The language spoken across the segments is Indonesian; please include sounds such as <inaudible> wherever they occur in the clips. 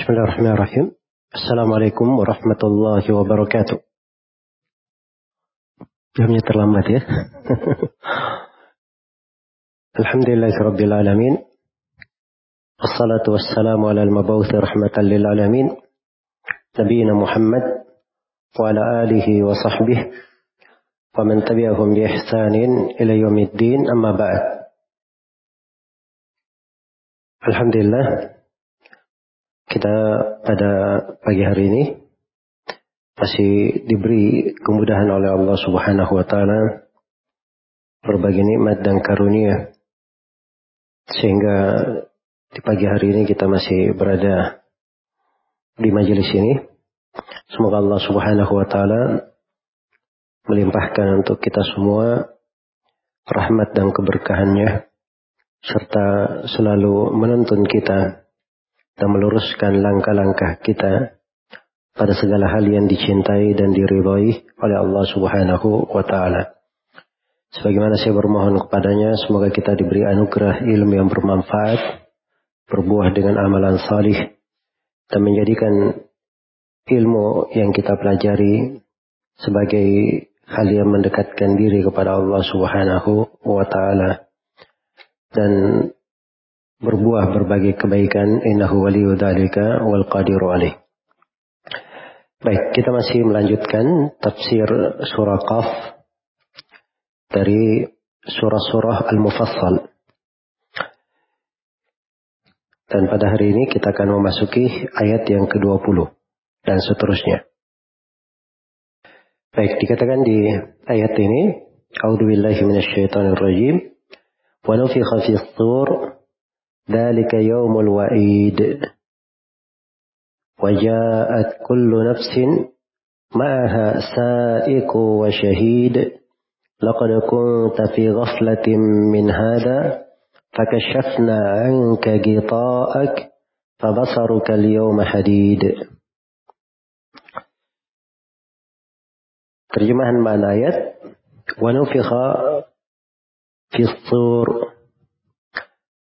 بسم الله الرحمن الرحيم السلام عليكم ورحمة الله وبركاته جميع terlambat ya الحمد لله رب العالمين والصلاة والسلام على المبعوث رحمة للعالمين نبينا محمد وعلى آله وصحبه ومن تبعهم بإحسان إلى يوم الدين أما بعد الحمد لله kita pada pagi hari ini masih diberi kemudahan oleh Allah Subhanahu wa taala berbagai nikmat dan karunia sehingga di pagi hari ini kita masih berada di majelis ini. Semoga Allah Subhanahu wa taala melimpahkan untuk kita semua rahmat dan keberkahannya serta selalu menuntun kita dan meluruskan langkah-langkah kita pada segala hal yang dicintai dan diridhai oleh Allah Subhanahu wa taala. Sebagaimana saya bermohon kepadanya, semoga kita diberi anugerah ilmu yang bermanfaat, berbuah dengan amalan salih, dan menjadikan ilmu yang kita pelajari sebagai hal yang mendekatkan diri kepada Allah Subhanahu wa taala dan berbuah berbagai kebaikan innahu waliyu dzalika wal qadiru alaih. Baik, kita masih melanjutkan tafsir surah Qaf dari surah-surah Al-Mufassal. Dan pada hari ini kita akan memasuki ayat yang ke-20 dan seterusnya. Baik, dikatakan di ayat ini, A'udzubillahi minasyaitonirrajim. Wa nufikha fi ذلك يوم الوعيد. وجاءت كل نفس معها سائق وشهيد. لقد كنت في غفلة من هذا فكشفنا عنك غطاءك فبصرك اليوم حديد. Terjemahan makna ayat ونفخ في الصور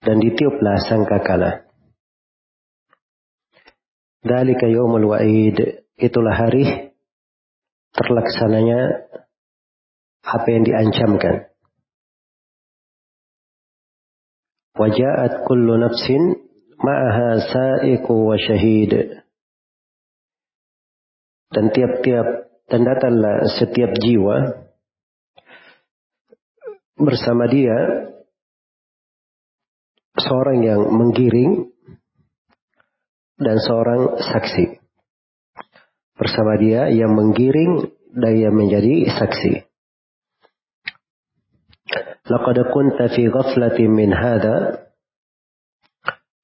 dan ditiuplah sangkakala. Dalika yaumul wa'id. Itulah hari terlaksananya apa yang diancamkan. Waja'at kullu nafsin ma'aha sa'iku wa syahid. Dan tiap-tiap dan datanglah setiap jiwa bersama dia seorang yang menggiring dan seorang saksi. Bersama dia yang menggiring dan yang menjadi saksi. Laqad kunta fi ghaflatin min hada.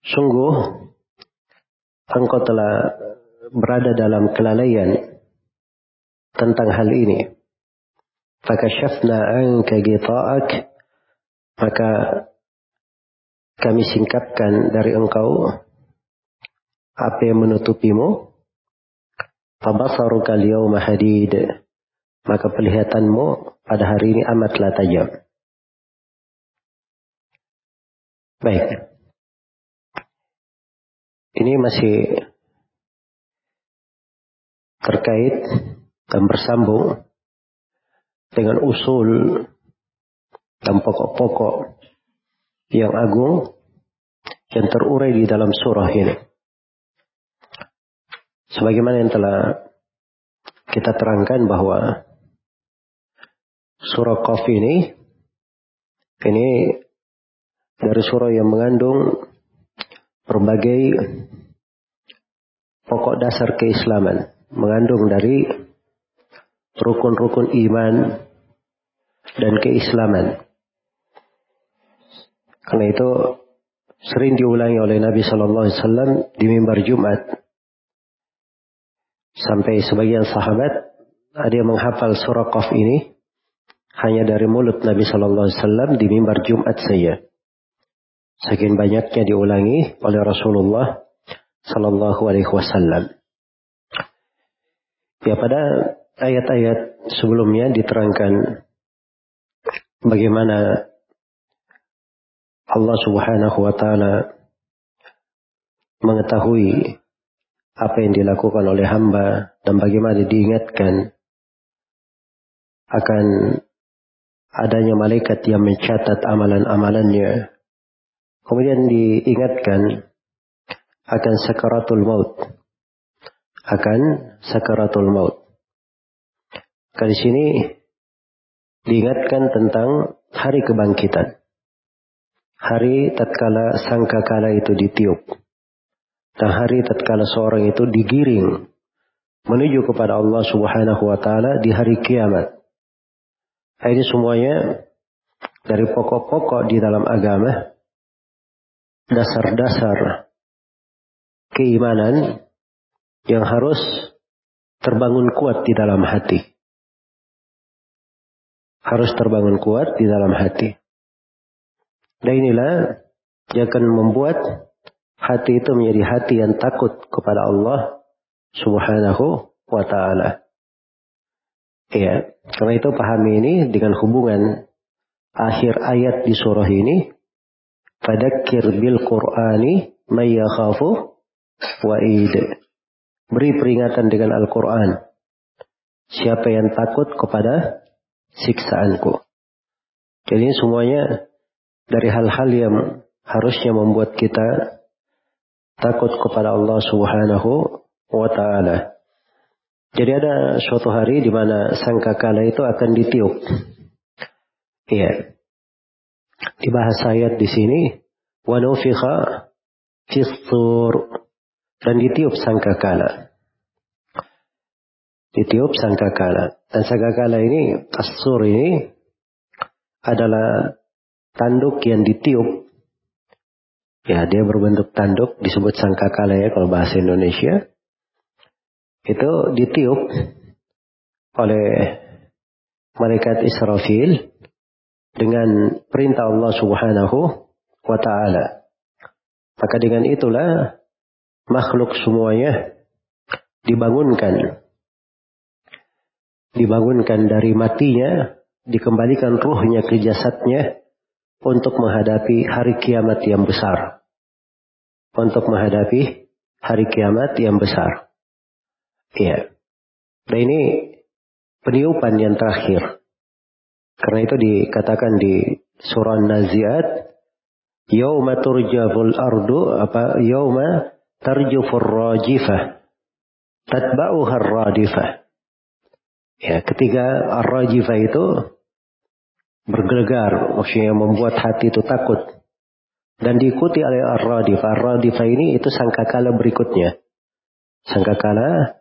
Sungguh engkau telah berada dalam kelalaian tentang hal ini. Fakashafna anka gita'ak maka kami singkapkan dari engkau apa yang menutupimu? Fabasaruka al-yawma hadid. Maka penglihatanmu pada hari ini amatlah tajam. Baik. Ini masih terkait dan bersambung dengan usul dan pokok-pokok yang agung yang terurai di dalam surah ini. Sebagaimana yang telah kita terangkan bahwa surah Qaf ini ini dari surah yang mengandung berbagai pokok dasar keislaman, mengandung dari rukun-rukun iman dan keislaman. Karena itu sering diulangi oleh Nabi Shallallahu Alaihi Wasallam di mimbar Jumat. Sampai sebagian sahabat ada yang menghafal surah Qaf ini hanya dari mulut Nabi Shallallahu Alaihi Wasallam di mimbar Jumat saja. Saking banyaknya diulangi oleh Rasulullah Shallallahu Alaihi Wasallam. Ya pada ayat-ayat sebelumnya diterangkan bagaimana Allah Subhanahu wa taala mengetahui apa yang dilakukan oleh hamba dan bagaimana diingatkan akan adanya malaikat yang mencatat amalan-amalannya. Kemudian diingatkan akan sakaratul maut. Akan sakaratul maut. Kali sini diingatkan tentang hari kebangkitan. Hari tatkala sangkakala itu ditiup. Dan hari tatkala seorang itu digiring menuju kepada Allah Subhanahu wa taala di hari kiamat. Ini semuanya dari pokok-pokok di dalam agama, dasar-dasar keimanan yang harus terbangun kuat di dalam hati. Harus terbangun kuat di dalam hati. Dan inilah yang akan membuat hati itu menjadi hati yang takut kepada Allah subhanahu wa ta'ala. Iya, karena itu pahami ini dengan hubungan akhir ayat di surah ini. Fadakir bil Qur'ani mayyakhafu wa'id. Beri peringatan dengan Al-Quran. Siapa yang takut kepada siksaanku. Jadi semuanya dari hal-hal yang harusnya membuat kita takut kepada Allah Subhanahu wa taala. Jadi ada suatu hari di mana sangkakala itu akan ditiup. Iya. Di bahasa ayat di sini, wa nufikha dan ditiup sangkakala. Ditiup sangkakala. Dan sangkakala ini, asur ini adalah tanduk yang ditiup. Ya, dia berbentuk tanduk disebut sangkakala ya kalau bahasa Indonesia itu ditiup oleh malaikat Israfil dengan perintah Allah Subhanahu wa taala. Maka dengan itulah makhluk semuanya dibangunkan. Dibangunkan dari matinya, dikembalikan ruhnya ke jasadnya untuk menghadapi hari kiamat yang besar. Untuk menghadapi hari kiamat yang besar. Iya. Nah ini peniupan yang terakhir. Karena itu dikatakan di surah Naziat, Yawma turjaful ardu, apa, Yawma tarjufur rajifah, tatba'uha radifah. Ya, ketika ar-rajifah itu bergegar, maksudnya membuat hati itu takut. Dan diikuti oleh ar-radifah. Ar-radifah ini itu sangkakala berikutnya. Sangkakala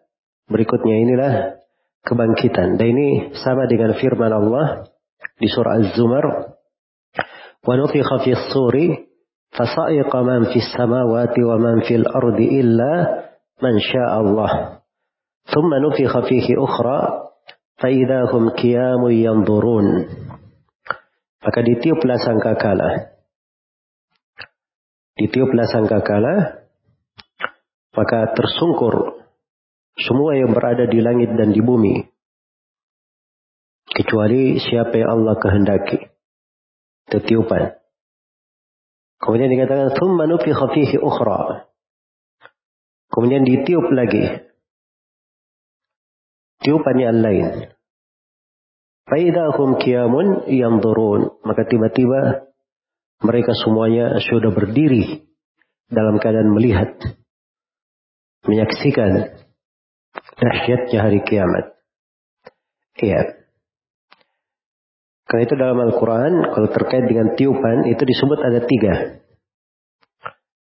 Berikutnya inilah kebangkitan. Dan ini sama dengan firman Allah di surah Az-Zumar. Wa nufikha fi suri fasa'iqa man fis samawati wa man fil ardi illa man syaa Allah. Thumma nufikha fihi ukhra فإذا هم قيام ينظرون maka ditiuplah sangkakala ditiuplah sangkakala maka tersungkur semua yang berada di langit dan di bumi. Kecuali siapa yang Allah kehendaki. Tetiupan. Kemudian dikatakan, ثُمَّ نُفِخَ فِيهِ ukhra. Kemudian ditiup lagi. Tiupan yang lain. Faidahum kiamun yang turun. Maka tiba-tiba mereka semuanya sudah berdiri dalam keadaan melihat, menyaksikan dahsyatnya hari kiamat. Iya. Karena itu dalam Al-Quran, kalau terkait dengan tiupan, itu disebut ada tiga.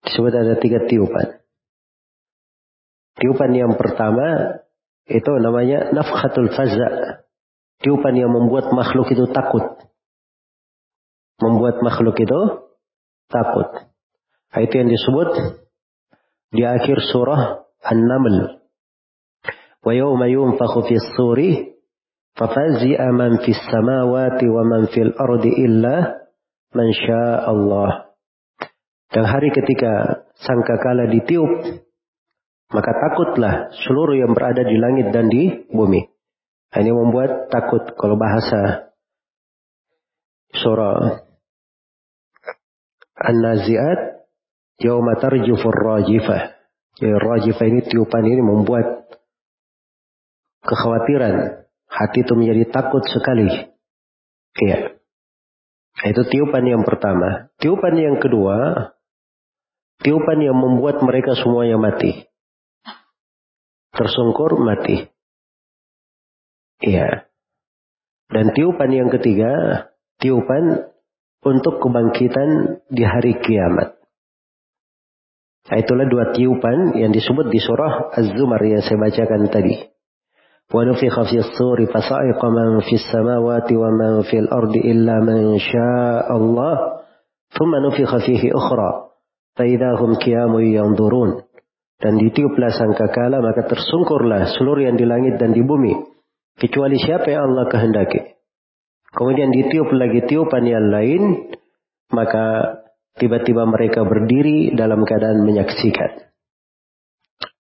Disebut ada tiga tiupan. Tiupan yang pertama, itu namanya nafkhatul faza' Tiupan yang membuat makhluk itu takut. Membuat makhluk itu takut. Nah, itu yang disebut di akhir surah An-Naml. ويوم ينفخ في الصور ففزع من في السماوات ومن في الأرض إلا من شاء Allah. Dan hari ketika sangkakala ditiup, maka takutlah seluruh yang berada di langit dan di bumi. Ini membuat takut kalau bahasa surah An-Nazi'at, Yawma tarjufur rajifah. Ya, rajifah ini tiupan ini membuat kekhawatiran. Hati itu menjadi takut sekali. Iya. Itu tiupan yang pertama. Tiupan yang kedua, tiupan yang membuat mereka semuanya mati. Tersungkur mati. Iya. Dan tiupan yang ketiga, tiupan untuk kebangkitan di hari kiamat. Nah, itulah dua tiupan yang disebut di surah Az-Zumar yang saya bacakan tadi. ونفخ في الصور فصعق من في السماوات ومن في الأرض إلا من شاء الله ثم نفخ فيه أخرى فإذا هم قيام ينظرون dan ditiuplah sangkakala maka tersungkurlah seluruh yang di langit dan di bumi kecuali siapa yang Allah kehendaki kemudian ditiup lagi tiupan yang lain maka tiba-tiba mereka berdiri dalam keadaan menyaksikan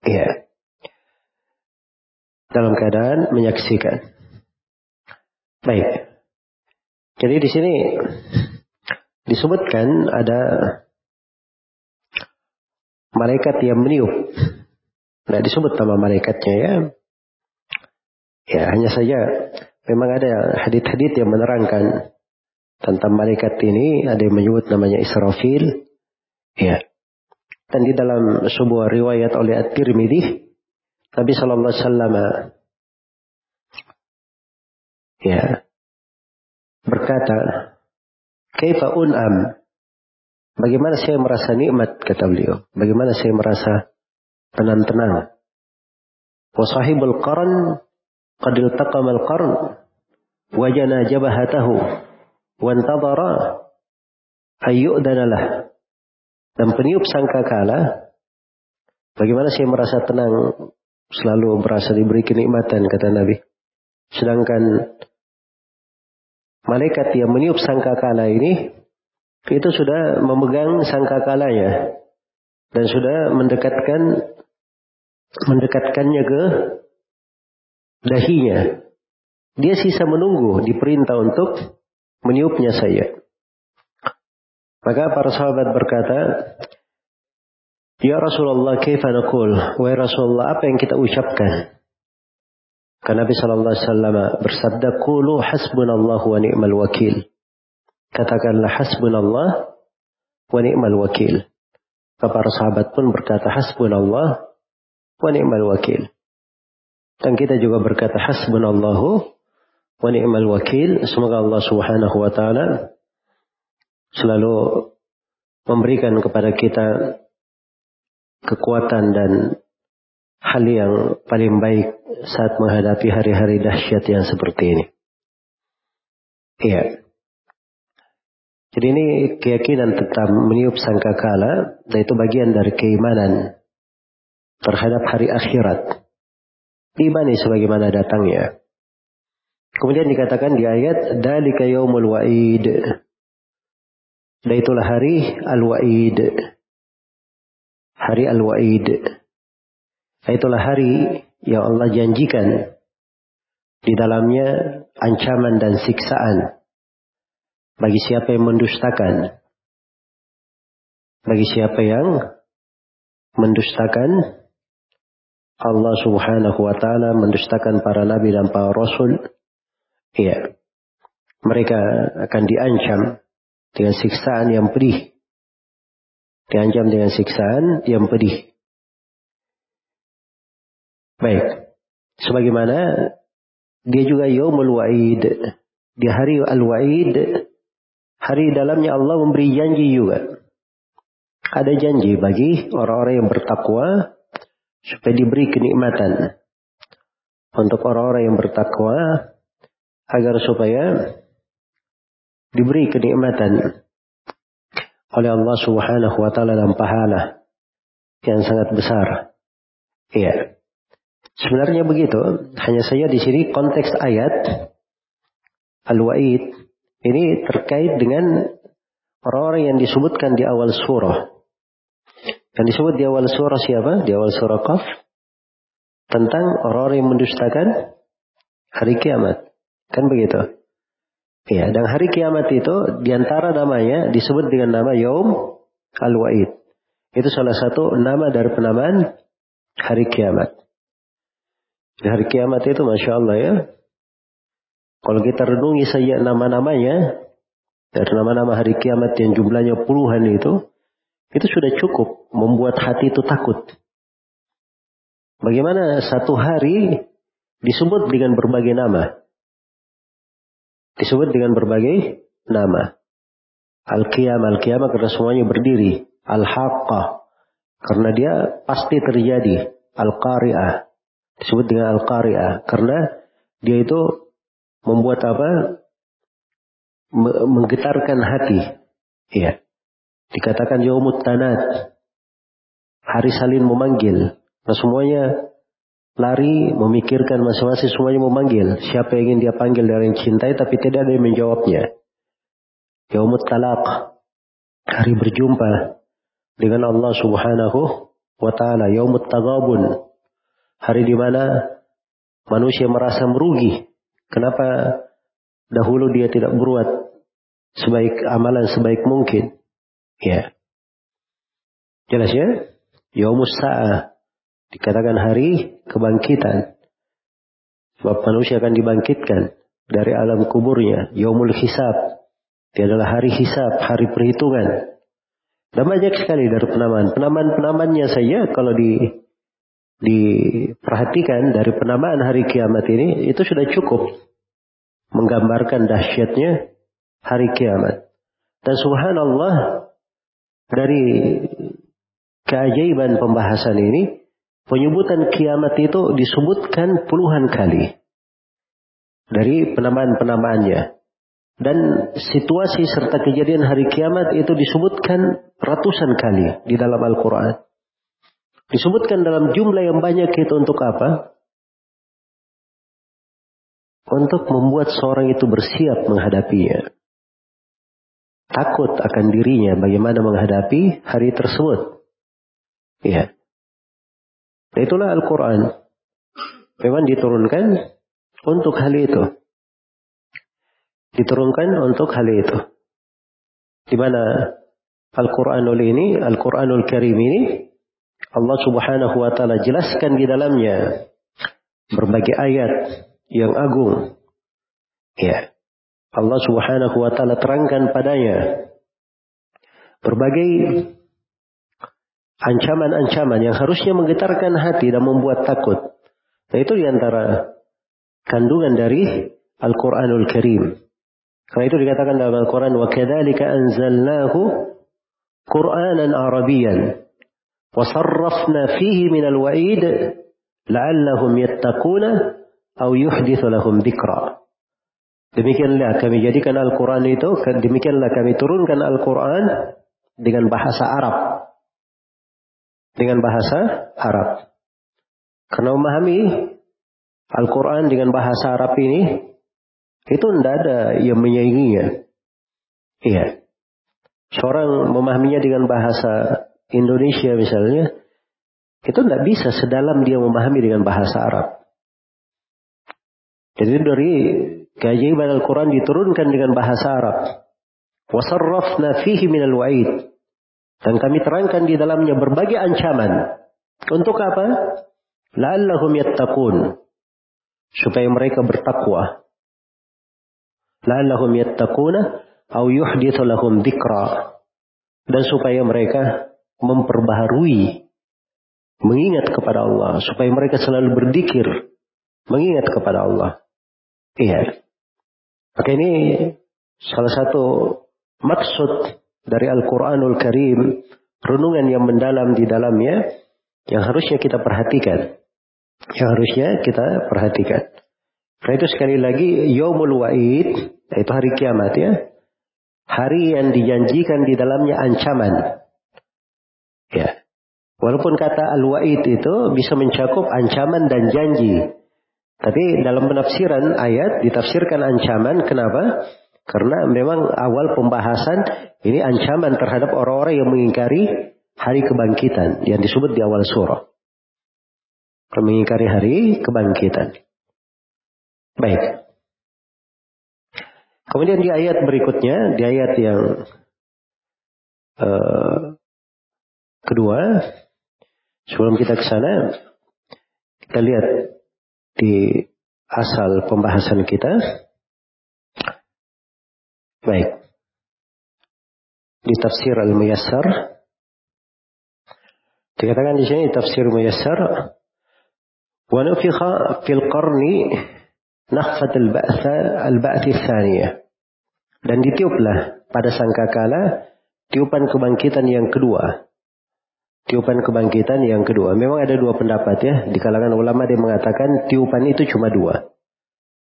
iya dalam keadaan menyaksikan. Baik. Jadi di sini disebutkan ada malaikat yang meniup. Nah disebut nama malaikatnya ya. Ya hanya saja memang ada hadit-hadit yang menerangkan tentang malaikat ini. Ada yang menyebut namanya Israfil. Ya. Dan di dalam sebuah riwayat oleh At-Tirmidzi Nabi Shallallahu Alaihi Wasallam ya berkata, "Kaifa un'am?" Bagaimana saya merasa nikmat kata beliau? Bagaimana saya merasa tenang-tenang? Wa sahibul qad iltaqama al-qarn wa jana jabahatahu wa intadara ayyudana Dan peniup sangkakala bagaimana saya merasa tenang selalu merasa diberi kenikmatan kata Nabi. Sedangkan malaikat yang meniup sangkakala ini itu sudah memegang sangkakalanya dan sudah mendekatkan mendekatkannya ke dahinya. Dia sisa menunggu diperintah untuk meniupnya saya. Maka para sahabat berkata, Ya Rasulullah, kaifa naqul? Wahai Rasulullah, apa yang kita ucapkan? Karena Nabi sallallahu alaihi wasallam bersabda, "Qulu hasbunallahu wa ni'mal wakil." Katakanlah hasbunallah wa ni'mal wakil. Para sahabat pun berkata hasbunallah wa ni'mal wakil. Dan kita juga berkata hasbunallahu wa ni'mal wakil. Semoga Allah Subhanahu wa taala selalu memberikan kepada kita kekuatan dan hal yang paling baik saat menghadapi hari-hari dahsyat yang seperti ini. Iya. Jadi ini keyakinan tentang meniup sangkakala, dan itu bagian dari keimanan terhadap hari akhirat. Imani sebagaimana datangnya. Kemudian dikatakan di ayat, Dalika yaumul wa'id. Dan itulah hari al-wa'id hari Al-Wa'id. Itulah hari yang Allah janjikan di dalamnya ancaman dan siksaan bagi siapa yang mendustakan. Bagi siapa yang mendustakan Allah Subhanahu wa taala, mendustakan para nabi dan para rasul, iya. Mereka akan diancam dengan siksaan yang pedih diancam dengan siksaan yang pedih. Baik. Sebagaimana dia juga yaumul wa'id. Di hari al-wa'id, hari dalamnya Allah memberi janji juga. Ada janji bagi orang-orang yang bertakwa supaya diberi kenikmatan. Untuk orang-orang yang bertakwa agar supaya diberi kenikmatan oleh Allah Subhanahu wa taala dan pahala yang sangat besar. Iya. Sebenarnya begitu, hanya saja di sini konteks ayat Al-Wa'id ini terkait dengan orang-orang yang disebutkan di awal surah. Yang disebut di awal surah siapa? Di awal surah Qaf. Tentang orang-orang yang mendustakan hari kiamat. Kan begitu. Ya, dan hari kiamat itu di antara namanya disebut dengan nama Yom Al-Wa'id. Itu salah satu nama dari penamaan hari kiamat. Di hari kiamat itu Masya Allah ya. Kalau kita renungi saja nama-namanya, dari nama-nama hari kiamat yang jumlahnya puluhan itu, itu sudah cukup membuat hati itu takut. Bagaimana satu hari disebut dengan berbagai nama. Disebut dengan berbagai nama. Al-Qiyam, Al-Qiyamah karena semuanya berdiri. Al-Haqqah, karena dia pasti terjadi. Al-Qari'ah, disebut dengan Al-Qari'ah. Karena dia itu membuat apa? Menggetarkan hati. Iya. Dikatakan Yaumut Tanat. Hari salin memanggil. Nah semuanya lari memikirkan masing-masing semuanya memanggil. Siapa yang ingin dia panggil dari yang cintai tapi tidak ada yang menjawabnya. Yaumut Talaq. Hari berjumpa dengan Allah Subhanahu wa taala. Yaumut Tagabun. Hari di mana manusia merasa merugi. Kenapa dahulu dia tidak berbuat sebaik amalan sebaik mungkin? Ya. Jelas ya? Yaumus Sa'ah. Dikatakan hari kebangkitan. Sebab manusia akan dibangkitkan dari alam kuburnya. Yaumul Hisab. Dia adalah hari hisab, hari perhitungan. Dan banyak sekali dari penamaan. Penamaan-penamannya saja kalau di diperhatikan dari penamaan hari kiamat ini itu sudah cukup menggambarkan dahsyatnya hari kiamat. Dan subhanallah dari keajaiban pembahasan ini, penyebutan kiamat itu disebutkan puluhan kali dari penamaan-penamaannya. Dan situasi serta kejadian hari kiamat itu disebutkan ratusan kali di dalam Al-Quran. Disebutkan dalam jumlah yang banyak itu untuk apa? Untuk membuat seorang itu bersiap menghadapinya takut akan dirinya bagaimana menghadapi hari tersebut. Ya. Itulah Al-Quran. Memang diturunkan untuk hal itu. Diturunkan untuk hal itu. Di mana Al-Quranul ini, Al-Quranul Karim ini, Allah subhanahu wa ta'ala jelaskan di dalamnya berbagai ayat yang agung. Ya. Allah Subhanahu wa taala terangkan padanya berbagai ancaman-ancaman yang harusnya menggetarkan hati dan membuat takut. Nah itu diantara kandungan dari Al-Quranul Karim. Karena itu dikatakan dalam Al-Quran, وَكَذَلِكَ أَنزَلْنَاهُ قُرْآنًا عَرَبِيًّا وَصَرَّفْنَا فِيهِ مِنَ الْوَعِيدِ لَعَلَّهُمْ يَتَّقُونَ أَوْ يُحْدِثُ لَهُمْ ذِكْرًا Demikianlah kami jadikan Al-Quran itu, demikianlah kami turunkan Al-Quran dengan bahasa Arab. Dengan bahasa Arab. Karena memahami Al-Quran dengan bahasa Arab ini, itu tidak ada yang menyainginya. Iya. Seorang memahaminya dengan bahasa Indonesia misalnya, itu tidak bisa sedalam dia memahami dengan bahasa Arab. Jadi dari Keajaiban Al-Quran diturunkan dengan bahasa Arab. Wasarrafna fihi minal wa'id. Dan kami terangkan di dalamnya berbagai ancaman. Untuk apa? La'allahum yattaqun. Supaya mereka bertakwa. La'allahum yattaquna au yuhdithu lahum dhikra. Dan supaya mereka memperbaharui mengingat kepada Allah supaya mereka selalu berzikir mengingat kepada Allah. Iya. Maka ini salah satu maksud dari Al-Quranul Karim, renungan yang mendalam di dalamnya, yang harusnya kita perhatikan. Yang harusnya kita perhatikan. Karena itu sekali lagi, Yomul Wa'id, yaitu hari kiamat ya. Hari yang dijanjikan di dalamnya ancaman. Ya. Walaupun kata Al-Wa'id itu bisa mencakup ancaman dan janji. Tapi dalam penafsiran ayat ditafsirkan ancaman. Kenapa? Karena memang awal pembahasan ini ancaman terhadap orang-orang yang mengingkari hari kebangkitan yang disebut di awal surah. Mengingkari hari kebangkitan. Baik. Kemudian di ayat berikutnya, di ayat yang uh, kedua, sebelum kita ke sana, Kita lihat di asal pembahasan kita. Baik. Di tafsir al-muyassar dikatakan di sini tafsir muyassar wa nufikha fil qarni nakhfat al-ba'tha al-ba'thi dan ditiuplah pada sangkakala tiupan kebangkitan yang kedua tiupan kebangkitan yang kedua. Memang ada dua pendapat ya. Di kalangan ulama dia mengatakan tiupan itu cuma dua.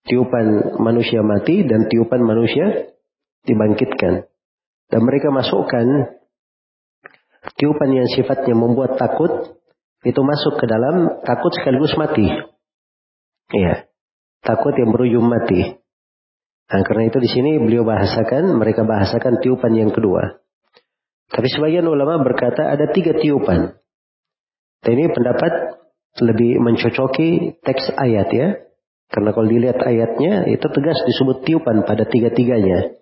Tiupan manusia mati dan tiupan manusia dibangkitkan. Dan mereka masukkan tiupan yang sifatnya membuat takut itu masuk ke dalam takut sekaligus mati. Iya. Takut yang berujung mati. Nah, karena itu di sini beliau bahasakan, mereka bahasakan tiupan yang kedua. Tapi sebagian ulama berkata ada tiga tiupan. Dan ini pendapat lebih mencocoki teks ayat ya. Karena kalau dilihat ayatnya itu tegas disebut tiupan pada tiga-tiganya.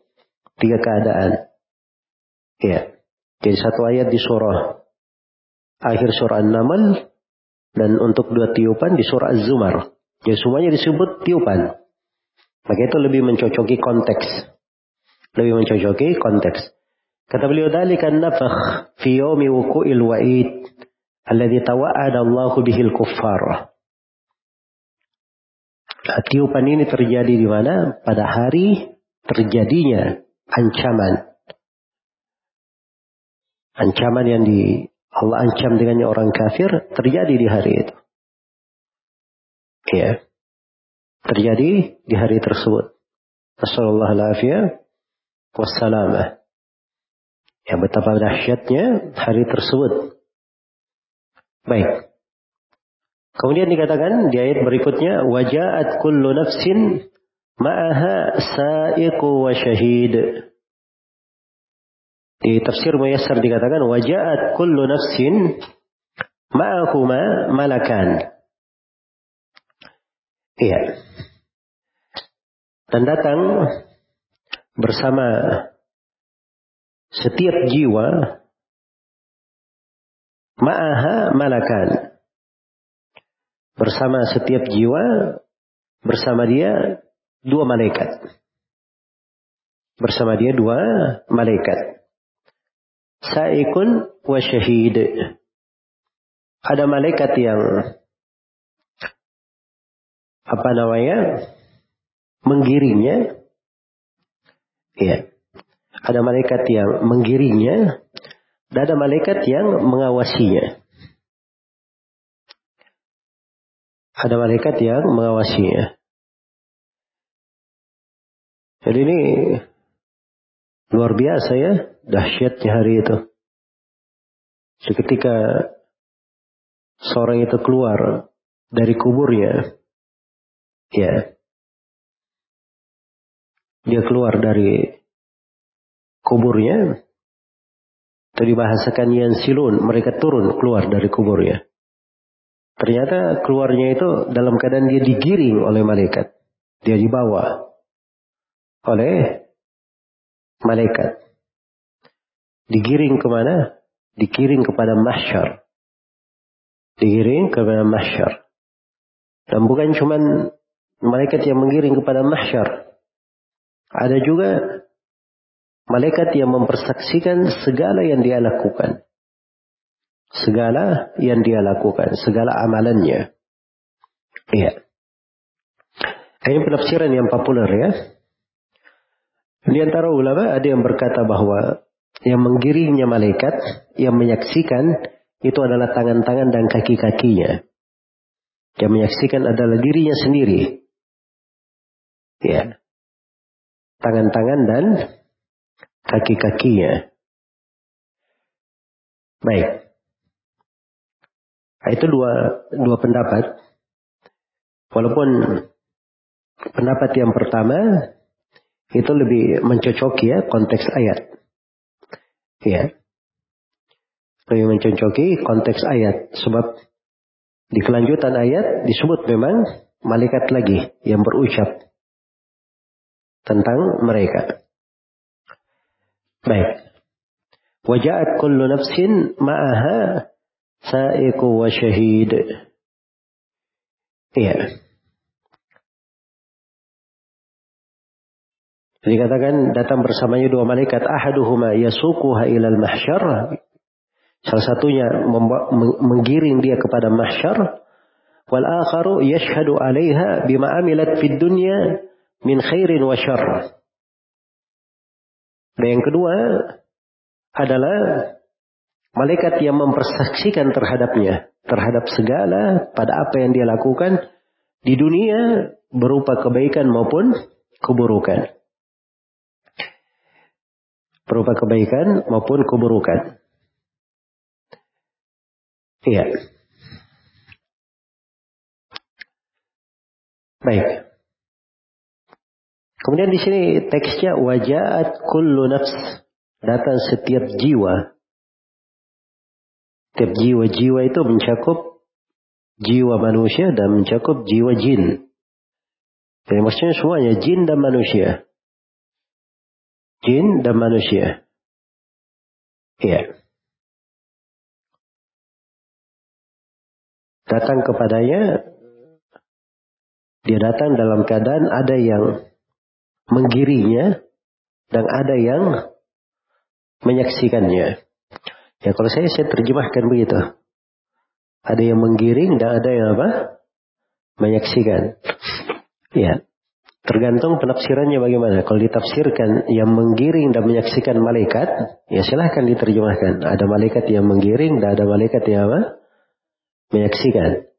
Tiga keadaan. Ya. Jadi satu ayat di surah akhir surah An-Naml dan untuk dua tiupan di surah Az-Zumar. Jadi semuanya disebut tiupan. Maka itu lebih mencocoki konteks. Lebih mencocoki konteks. Kata beliau dalika nafakh fi yaumi wuqu'il wa'id alladhi tawa'ada Allah bihil kuffar. Tiupan ini terjadi di mana? Pada hari terjadinya ancaman. Ancaman yang di Allah ancam dengannya orang kafir terjadi di hari itu. Ya. Terjadi di hari tersebut. Rasulullah alaihi wassalamah. Ya betapa dahsyatnya hari tersebut. Baik. Kemudian dikatakan di ayat berikutnya wajaat kullu nafsin ma'aha sa'iqu wa syahid. Di tafsir Muyassar dikatakan wajaat kullu nafsin ma'ahuma malakan. Iya. Dan datang bersama setiap jiwa ma'aha malakan. Bersama setiap jiwa, bersama dia dua malaikat. Bersama dia dua malaikat. Sa'ikun wa syahid. Ada malaikat yang apa namanya? menggiringnya. Iya. Ada malaikat yang menggiringnya, dan ada malaikat yang mengawasinya. Ada malaikat yang mengawasinya. Jadi ini luar biasa ya, dahsyatnya hari itu. Ketika seorang itu keluar dari kuburnya, ya, dia keluar dari kuburnya. Itu dibahasakan yang silun, mereka turun keluar dari kuburnya. Ternyata keluarnya itu dalam keadaan dia digiring oleh malaikat. Dia dibawa oleh malaikat. Digiring ke mana? Digiring kepada mahsyar. Digiring kepada mahsyar. Dan bukan cuma malaikat yang menggiring kepada mahsyar. Ada juga Malaikat yang mempersaksikan segala yang dia lakukan. Segala yang dia lakukan. Segala amalannya. Iya. Ini penafsiran yang populer ya. Di antara ulama ada yang berkata bahwa yang menggiringnya malaikat, yang menyaksikan itu adalah tangan-tangan dan kaki-kakinya. Yang menyaksikan adalah dirinya sendiri. Ya. Tangan-tangan dan kaki-kakinya. Baik. Nah, itu dua, dua pendapat. Walaupun pendapat yang pertama itu lebih mencocoki ya konteks ayat. Ya. Lebih mencocoki konteks ayat. Sebab di kelanjutan ayat disebut memang malaikat lagi yang berucap tentang mereka. Baik. Waja'at kullu nafsin ma'aha sa'iqu wa syahid. Iya. Dikatakan datang bersamanya dua malaikat ahaduhuma yasuquha ilal mahsyar. Salah satunya menggiring dia kepada mahsyar. Wal akharu yashhadu alaiha bima amilat fid dunya min khairin wa syarr. Dan yang kedua adalah malaikat yang mempersaksikan terhadapnya. Terhadap segala pada apa yang dia lakukan di dunia berupa kebaikan maupun keburukan berupa kebaikan maupun keburukan. Iya. Baik. Kemudian di sini teksnya wajahat kullu nafs datang setiap jiwa. Setiap jiwa-jiwa itu mencakup jiwa manusia dan mencakup jiwa jin. Jadi maksudnya semuanya jin dan manusia jin dan manusia. Iya. Datang kepadanya, dia datang dalam keadaan ada yang menggirinya dan ada yang menyaksikannya. Ya kalau saya saya terjemahkan begitu. Ada yang menggiring dan ada yang apa? Menyaksikan. Ya. Tergantung penafsirannya bagaimana. Kalau ditafsirkan yang menggiring dan menyaksikan malaikat, ya silahkan diterjemahkan. Ada malaikat yang menggiring dan ada malaikat yang apa? Menyaksikan.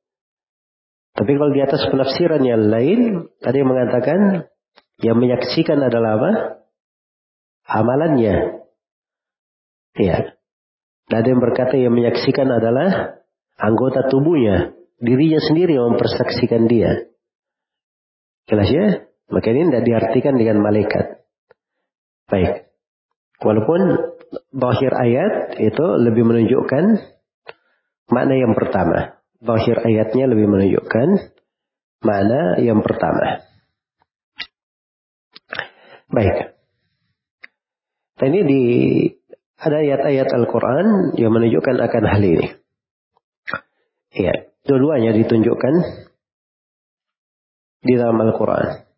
Tapi kalau di atas penafsiran yang lain, ada yang mengatakan yang menyaksikan adalah apa? Amalannya. Ya. Dan yang berkata yang menyaksikan adalah anggota tubuhnya. Dirinya sendiri yang mempersaksikan dia. Jelas ya? Maka ini tidak diartikan dengan malaikat. Baik. Walaupun bahir ayat itu lebih menunjukkan makna yang pertama. Bahir ayatnya lebih menunjukkan makna yang pertama. Baik. Dan ini di ada ayat-ayat Al-Quran yang menunjukkan akan hal ini. Iya, dua-duanya ditunjukkan di dalam Al-Quran.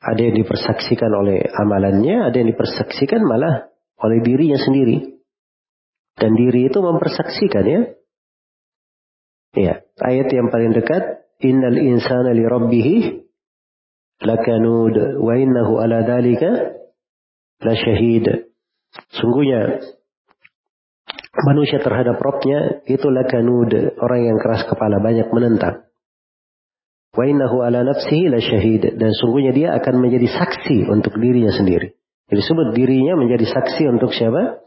Ada yang dipersaksikan oleh amalannya, ada yang dipersaksikan malah oleh dirinya sendiri. Dan diri itu mempersaksikan ya. Ya, ayat yang paling dekat, innal insana li rabbih lakanud wa innahu ala dalika la syahid. Sungguhnya manusia terhadap Robnya itu lakanud, orang yang keras kepala, banyak menentang. Wa innahu ala nafsihi la syahid. Dan sungguhnya dia akan menjadi saksi untuk dirinya sendiri. Jadi sebut dirinya menjadi saksi untuk siapa?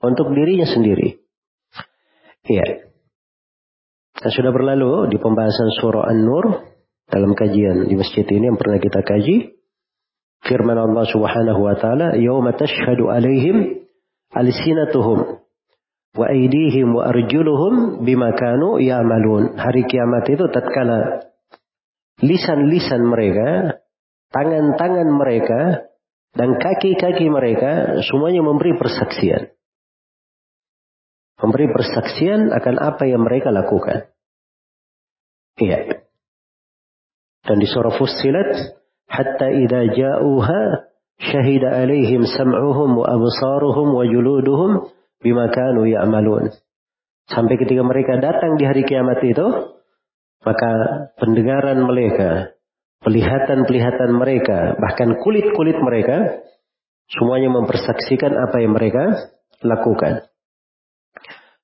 Untuk dirinya sendiri. Iya. Sudah berlalu di pembahasan surah An-Nur dalam kajian di masjid ini yang pernah kita kaji. Firman Allah Subhanahu wa taala, "Yauma tashhadu 'alaihim alsinatuhum wa aydihim wa arjuluhum bima kanu ya'malun." Hari kiamat itu tatkala lisan-lisan mereka, tangan-tangan mereka, dan kaki-kaki mereka semuanya memberi persaksian. Memberi persaksian akan apa yang mereka lakukan. Iya. Dan di surah Fussilat, hatta idza ja'uha syahida alaihim sam'uhum wa absaruhum wa juluduhum bima kanu ya'malun. Sampai ketika mereka datang di hari kiamat itu, maka pendengaran mereka, pelihatan-pelihatan mereka, bahkan kulit-kulit mereka, semuanya mempersaksikan apa yang mereka lakukan.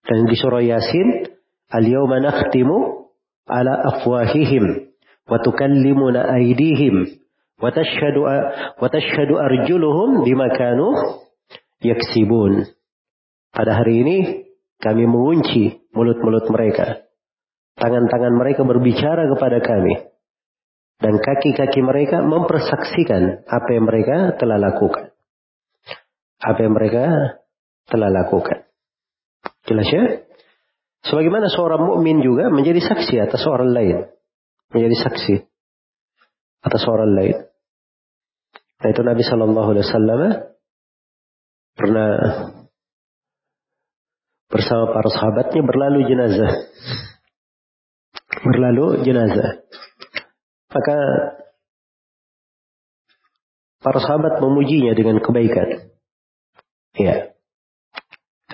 Dan di surah Yasin, Al-yawma nakhtimu ala afwahihim tashhadu wa tashhadu arjuluhum bima kanu yaksibun. Pada hari ini kami mengunci mulut-mulut mereka Tangan-tangan mereka berbicara kepada kami. Dan kaki-kaki mereka mempersaksikan apa yang mereka telah lakukan. Apa yang mereka telah lakukan. Jelas ya? Sebagaimana seorang mukmin juga menjadi saksi atas orang lain. Menjadi saksi atas orang lain. Nah itu Nabi Shallallahu Alaihi Wasallam pernah bersama para sahabatnya berlalu jenazah berlalu jenazah. Maka para sahabat memujinya dengan kebaikan. Ya.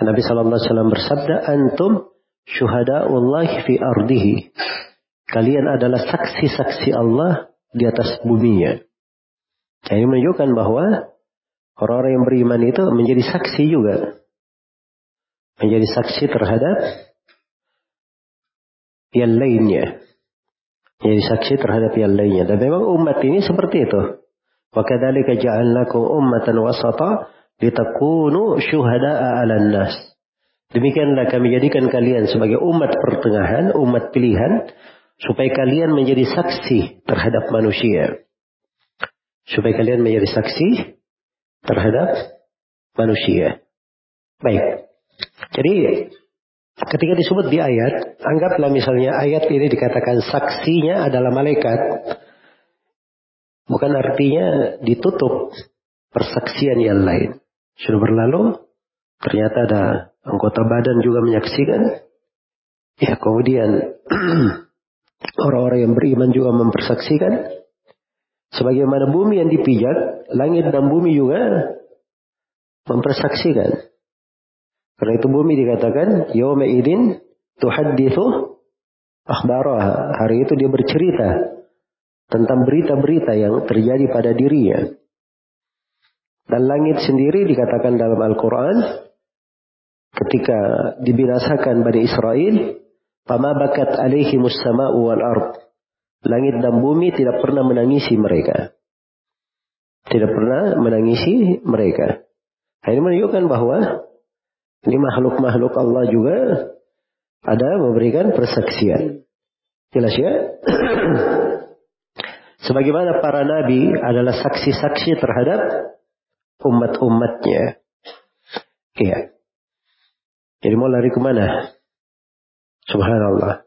Nabi Sallallahu Alaihi Wasallam bersabda, antum syuhada Allah fi ardihi. Kalian adalah saksi-saksi Allah di atas buminya. Nah, ini menunjukkan bahwa orang-orang yang beriman itu menjadi saksi juga. Menjadi saksi terhadap yang lainnya. Menjadi saksi terhadap yang lainnya. Dan memang umat ini seperti itu. Kadzalika ja'alnakum ummatan wasata litakunu syuhada'a 'alan nas. Demikianlah kami jadikan kalian sebagai umat pertengahan, umat pilihan, supaya kalian menjadi saksi terhadap manusia. Supaya kalian menjadi saksi terhadap manusia. Baik. Jadi ketika disebut di ayat, anggaplah misalnya ayat ini dikatakan saksinya adalah malaikat. Bukan artinya ditutup persaksian yang lain sudah berlalu, ternyata ada anggota badan juga menyaksikan. Ya, kemudian <clears throat> orang-orang yang beriman juga mempersaksikan. Sebagaimana bumi yang dipijak, langit dan bumi juga mempersaksikan. Karena itu bumi dikatakan, Yawma idin tuhaddithu akhbaraha. Hari itu dia bercerita tentang berita-berita yang terjadi pada dirinya. Dan langit sendiri dikatakan dalam Al-Quran ketika dibinasakan Bani Israel, Pama bakat alaihi sama'u wal ard. Langit dan bumi tidak pernah menangisi mereka. Tidak pernah menangisi mereka. Ini menunjukkan bahwa ini makhluk-makhluk Allah juga ada memberikan persaksian. Jelas ya? <clears throat> Sebagaimana para nabi adalah saksi-saksi terhadap umat-umatnya. Iya. Jadi mau lari ke mana? Subhanallah.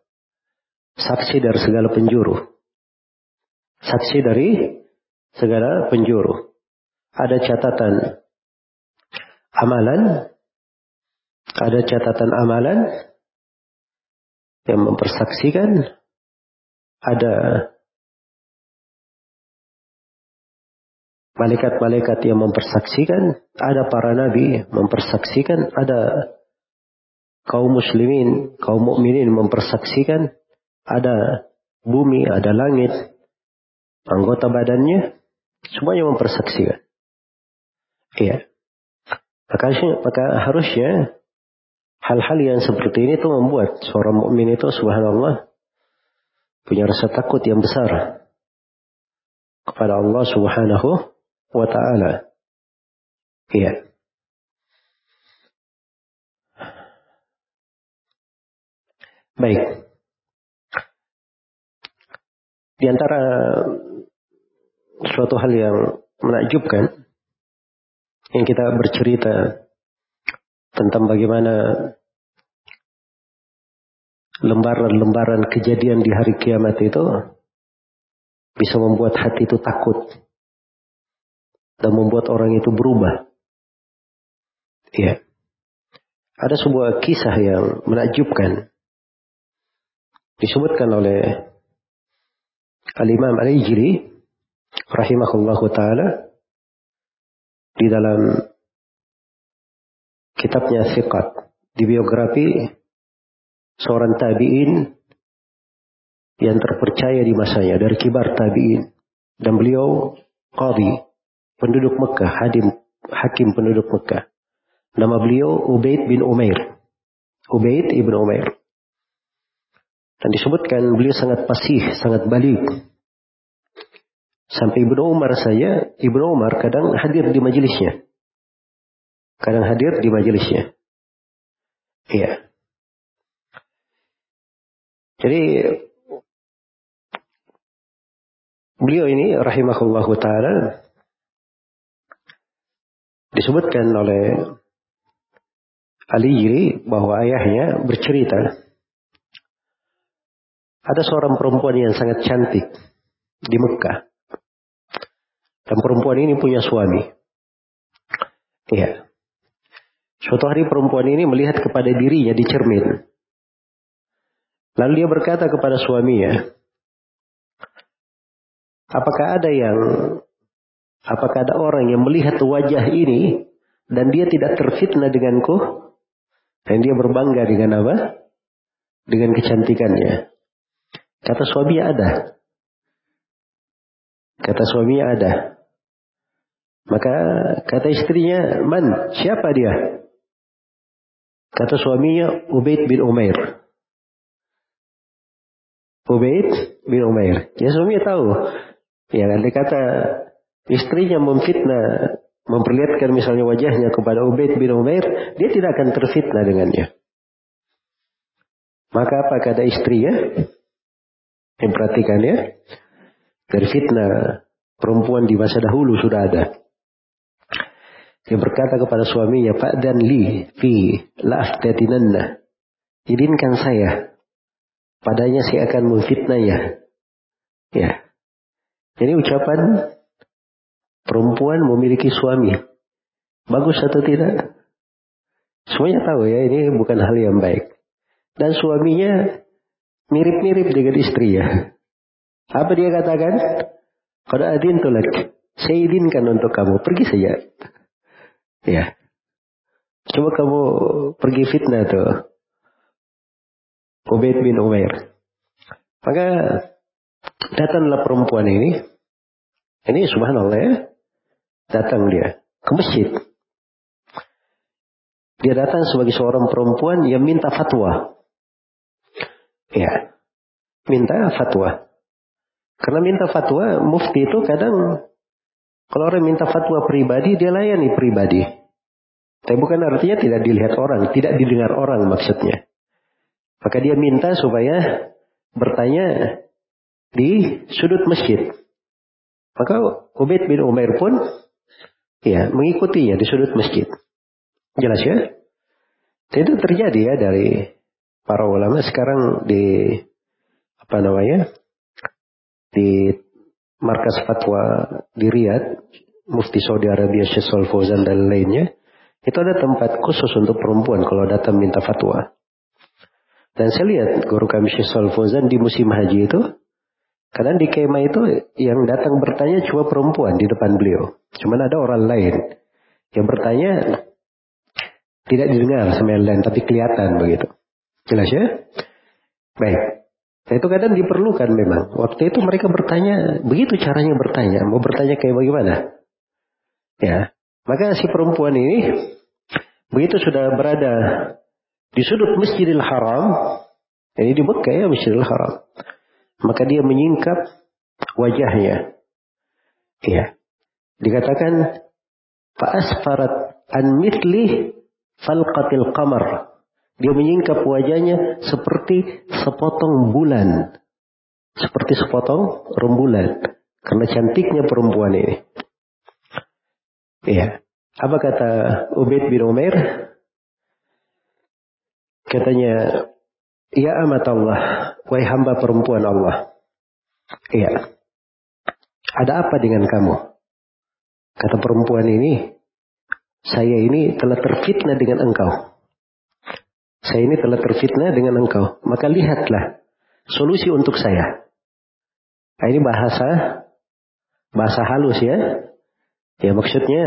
Saksi dari segala penjuru. Saksi dari segala penjuru. Ada catatan amalan. Ada catatan amalan yang mempersaksikan. Ada malaikat-malaikat yang mempersaksikan, ada para nabi mempersaksikan, ada kaum muslimin, kaum mukminin mempersaksikan, ada bumi, ada langit, anggota badannya, semuanya mempersaksikan. Iya. Maka, maka harusnya hal-hal yang seperti ini tuh membuat seorang mukmin itu subhanallah punya rasa takut yang besar kepada Allah Subhanahu wa ta'ala. Iya. Baik. Di antara suatu hal yang menakjubkan yang kita bercerita tentang bagaimana lembaran-lembaran kejadian di hari kiamat itu bisa membuat hati itu takut dan membuat orang itu berubah. Ya. Ada sebuah kisah yang menakjubkan. Disebutkan oleh Al-Imam Al-Ijri rahimahullah taala di dalam kitabnya Siqat di biografi seorang tabi'in yang terpercaya di masanya dari kibar tabi'in dan beliau qadi penduduk Mekah, hadim, hakim penduduk Mekah. Nama beliau Ubaid bin Umair. Ubaid ibn Umair. Dan disebutkan beliau sangat pasih, sangat balik. Sampai Ibnu Umar saya, Ibnu Umar kadang hadir di majelisnya. Kadang hadir di majelisnya. Iya. Jadi beliau ini rahimahullahu taala disebutkan oleh Ali Jiri bahwa ayahnya bercerita ada seorang perempuan yang sangat cantik di Mekah. Dan perempuan ini punya suami. Iya. Suatu hari perempuan ini melihat kepada dirinya di cermin. Lalu dia berkata kepada suaminya, apakah ada yang, apakah ada orang yang melihat wajah ini dan dia tidak terfitnah denganku? Dan dia berbangga dengan apa? Dengan kecantikannya. Kata suami ada. Kata suami ada. Maka kata istrinya, man, siapa dia? Kata suaminya, Ubaid bin Umair. Ubaid bin Umair. Ya suaminya tahu. Ya kan, kata istrinya memfitnah, memperlihatkan misalnya wajahnya kepada Ubaid bin Umair, dia tidak akan terfitnah dengannya. Maka apa kata istrinya? Yang perhatikan ya. Dari fitnah perempuan di masa dahulu sudah ada. Dia berkata kepada suaminya, Pak dan li fi la'aftatinanna. Izinkan saya. Padanya saya akan memfitnahnya. Ya. Jadi ucapan perempuan memiliki suami. Bagus atau tidak? Semuanya tahu ya, ini bukan hal yang baik. Dan suaminya mirip-mirip dengan istri ya. Apa dia katakan? Kalau adin tulak, saya izinkan untuk kamu, pergi saja. Ya. Coba kamu pergi fitnah tuh. Ubaid bin Umair. Maka datanglah perempuan ini. Ini subhanallah ya. Datang dia ke masjid. Dia datang sebagai seorang perempuan yang minta fatwa. Ya. Minta fatwa. Karena minta fatwa, mufti itu kadang kalau orang minta fatwa pribadi, dia layani pribadi. Tapi bukan artinya tidak dilihat orang, tidak didengar orang maksudnya. Maka dia minta supaya bertanya di sudut masjid. Maka Ubaid bin Umair pun ya mengikutinya di sudut masjid. Jelas ya? Itu terjadi ya dari para ulama sekarang di apa namanya? di markas fatwa di Riyadh, Mufti Saudi Arabia Syekh Fauzan dan lainnya, itu ada tempat khusus untuk perempuan kalau datang minta fatwa. Dan saya lihat guru kami Syekh Fauzan di musim haji itu, kadang di kemah itu yang datang bertanya cuma perempuan di depan beliau. Cuman ada orang lain yang bertanya tidak didengar sama yang lain, tapi kelihatan begitu. Jelas ya? Baik. Nah, itu kadang diperlukan memang. Waktu itu mereka bertanya, begitu caranya bertanya. Mau bertanya kayak bagaimana? Ya. Maka si perempuan ini, begitu sudah berada di sudut Masjidil Haram, ini di Mekah ya Masjidil Haram. Maka dia menyingkap wajahnya. Ya. Dikatakan, Fa'asfarat an mitli falqatil qamar. Dia menyingkap wajahnya seperti sepotong bulan. Seperti sepotong rembulan. Karena cantiknya perempuan ini. Iya. Apa kata Ubaid bin Umair? Katanya, Ya amat Allah, wahai hamba perempuan Allah. Iya. Ada apa dengan kamu? Kata perempuan ini, saya ini telah terfitnah dengan engkau saya ini telah terfitnah dengan engkau. Maka lihatlah solusi untuk saya. Nah, ini bahasa bahasa halus ya. Ya maksudnya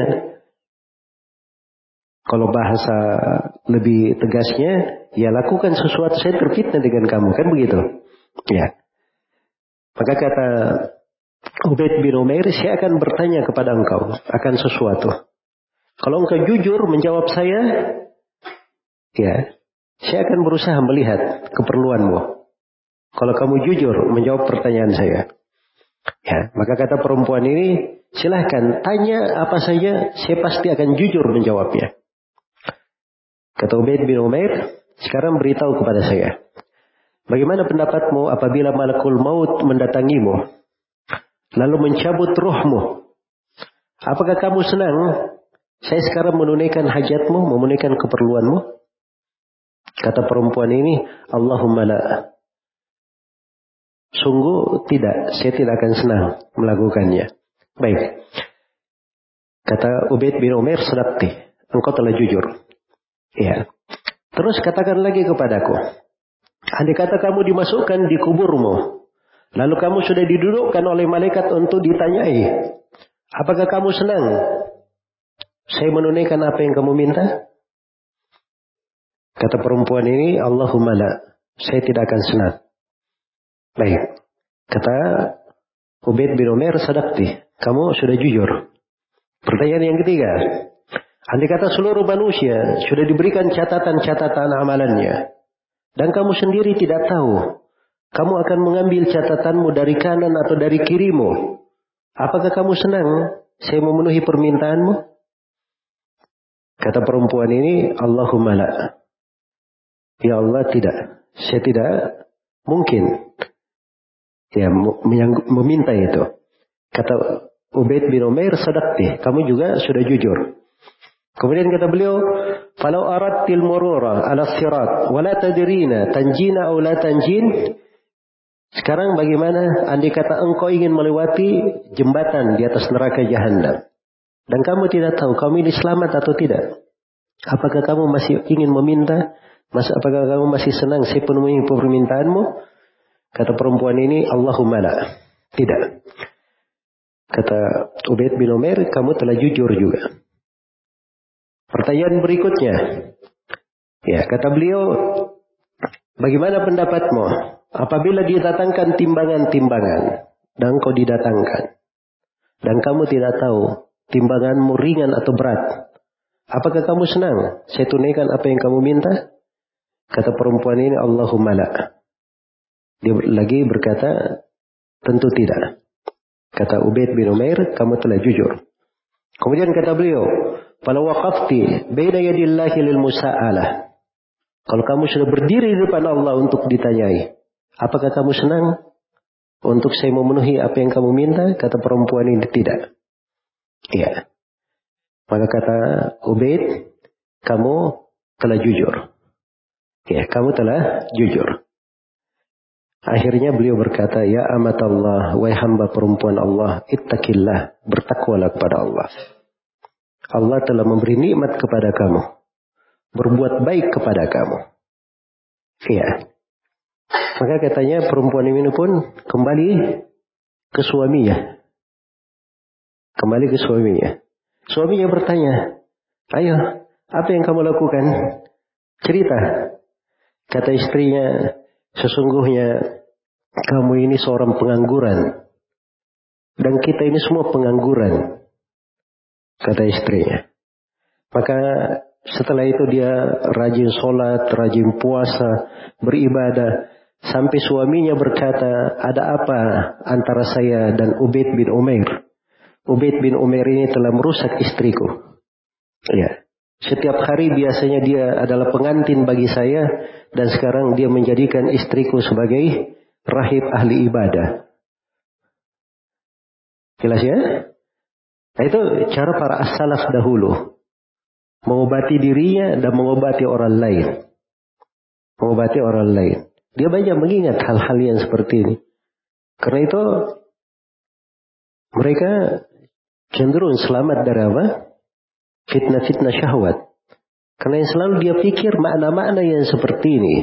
kalau bahasa lebih tegasnya ya lakukan sesuatu saya terfitnah dengan kamu kan begitu. Ya. Maka kata Ubaid bin Umair, saya akan bertanya kepada engkau akan sesuatu. Kalau engkau jujur menjawab saya, ya saya akan berusaha melihat keperluanmu. Kalau kamu jujur menjawab pertanyaan saya. Ya, maka kata perempuan ini, silahkan tanya apa saja, saya pasti akan jujur menjawabnya. Kata Ubaid bin Umair, sekarang beritahu kepada saya. Bagaimana pendapatmu apabila malakul maut mendatangimu, lalu mencabut ruhmu? Apakah kamu senang saya sekarang menunaikan hajatmu, memenuhi keperluanmu? Kata perempuan ini, Allahumma la. Sungguh tidak, saya tidak akan senang melakukannya. Baik. Kata Ubaid bin Umar, sedapti. Engkau telah jujur. Ya. Terus katakan lagi kepadaku. Andai kata kamu dimasukkan di kuburmu, lalu kamu sudah didudukkan oleh malaikat untuk ditanyai, apakah kamu senang? Saya menunaikan apa yang kamu minta? Kata perempuan ini, Allahumma la, saya tidak akan senang. Baik. Kata Ubaid bin Umar sadaqti, kamu sudah jujur. Pertanyaan yang ketiga, andai kata seluruh manusia sudah diberikan catatan-catatan amalannya, dan kamu sendiri tidak tahu, kamu akan mengambil catatanmu dari kanan atau dari kirimu. Apakah kamu senang saya memenuhi permintaanmu? Kata perempuan ini, Allahumma la. Ya Allah tidak. Saya tidak mungkin ya meminta itu. Kata Ubaid bin Umair sadaqti, kamu juga sudah jujur. Kemudian kata beliau, "Falau aradtil murura ala sirat wa la tadrina tanjina aw la tanjin?" Sekarang bagaimana andai kata engkau ingin melewati jembatan di atas neraka jahanam dan kamu tidak tahu kamu ini selamat atau tidak? Apakah kamu masih ingin meminta? Mas, apakah kamu masih senang saya penuhi permintaanmu? Kata perempuan ini, Allahumma la. Tidak. Kata Ubaid bin Umar, kamu telah jujur juga. Pertanyaan berikutnya. Ya, kata beliau, bagaimana pendapatmu apabila didatangkan timbangan-timbangan dan kau didatangkan dan kamu tidak tahu timbanganmu ringan atau berat. Apakah kamu senang? Saya tunaikan apa yang kamu minta? Kata perempuan ini, Allahumma la. Dia lagi berkata, tentu tidak. Kata Ubaid bin Umair, kamu telah jujur. Kemudian kata beliau, "Fala waqafti baina yadillahi lil musa'alah." Kalau kamu sudah berdiri di depan Allah untuk ditanyai, apakah kamu senang untuk saya memenuhi apa yang kamu minta? Kata perempuan ini tidak. Iya. Maka kata Ubaid, kamu telah jujur. Ya, kamu telah jujur. Akhirnya beliau berkata, Ya amat Allah, wahai hamba perempuan Allah, ittaqillah, bertakwalah kepada Allah. Allah telah memberi nikmat kepada kamu. Berbuat baik kepada kamu. Iya. Maka katanya perempuan ini pun kembali ke suaminya. Kembali ke suaminya. Suaminya bertanya, ayo, apa yang kamu lakukan? Cerita. Kata istrinya, sesungguhnya kamu ini seorang pengangguran. Dan kita ini semua pengangguran. Kata istrinya. Maka setelah itu dia rajin sholat, rajin puasa, beribadah. Sampai suaminya berkata, ada apa antara saya dan Ubaid bin Umair? Ubaid bin Umair ini telah merusak istriku. Ya. Setiap hari biasanya dia adalah pengantin bagi saya dan sekarang dia menjadikan istriku sebagai rahib ahli ibadah. Jelas ya? Nah, itu cara para as-salaf dahulu. Mengobati dirinya dan mengobati orang lain. Mengobati orang lain. Dia banyak mengingat hal-hal yang seperti ini. Karena itu mereka cenderung selamat dari apa? Fitnah-fitnah syahwat. Karena yang selalu dia pikir makna-makna yang seperti ini.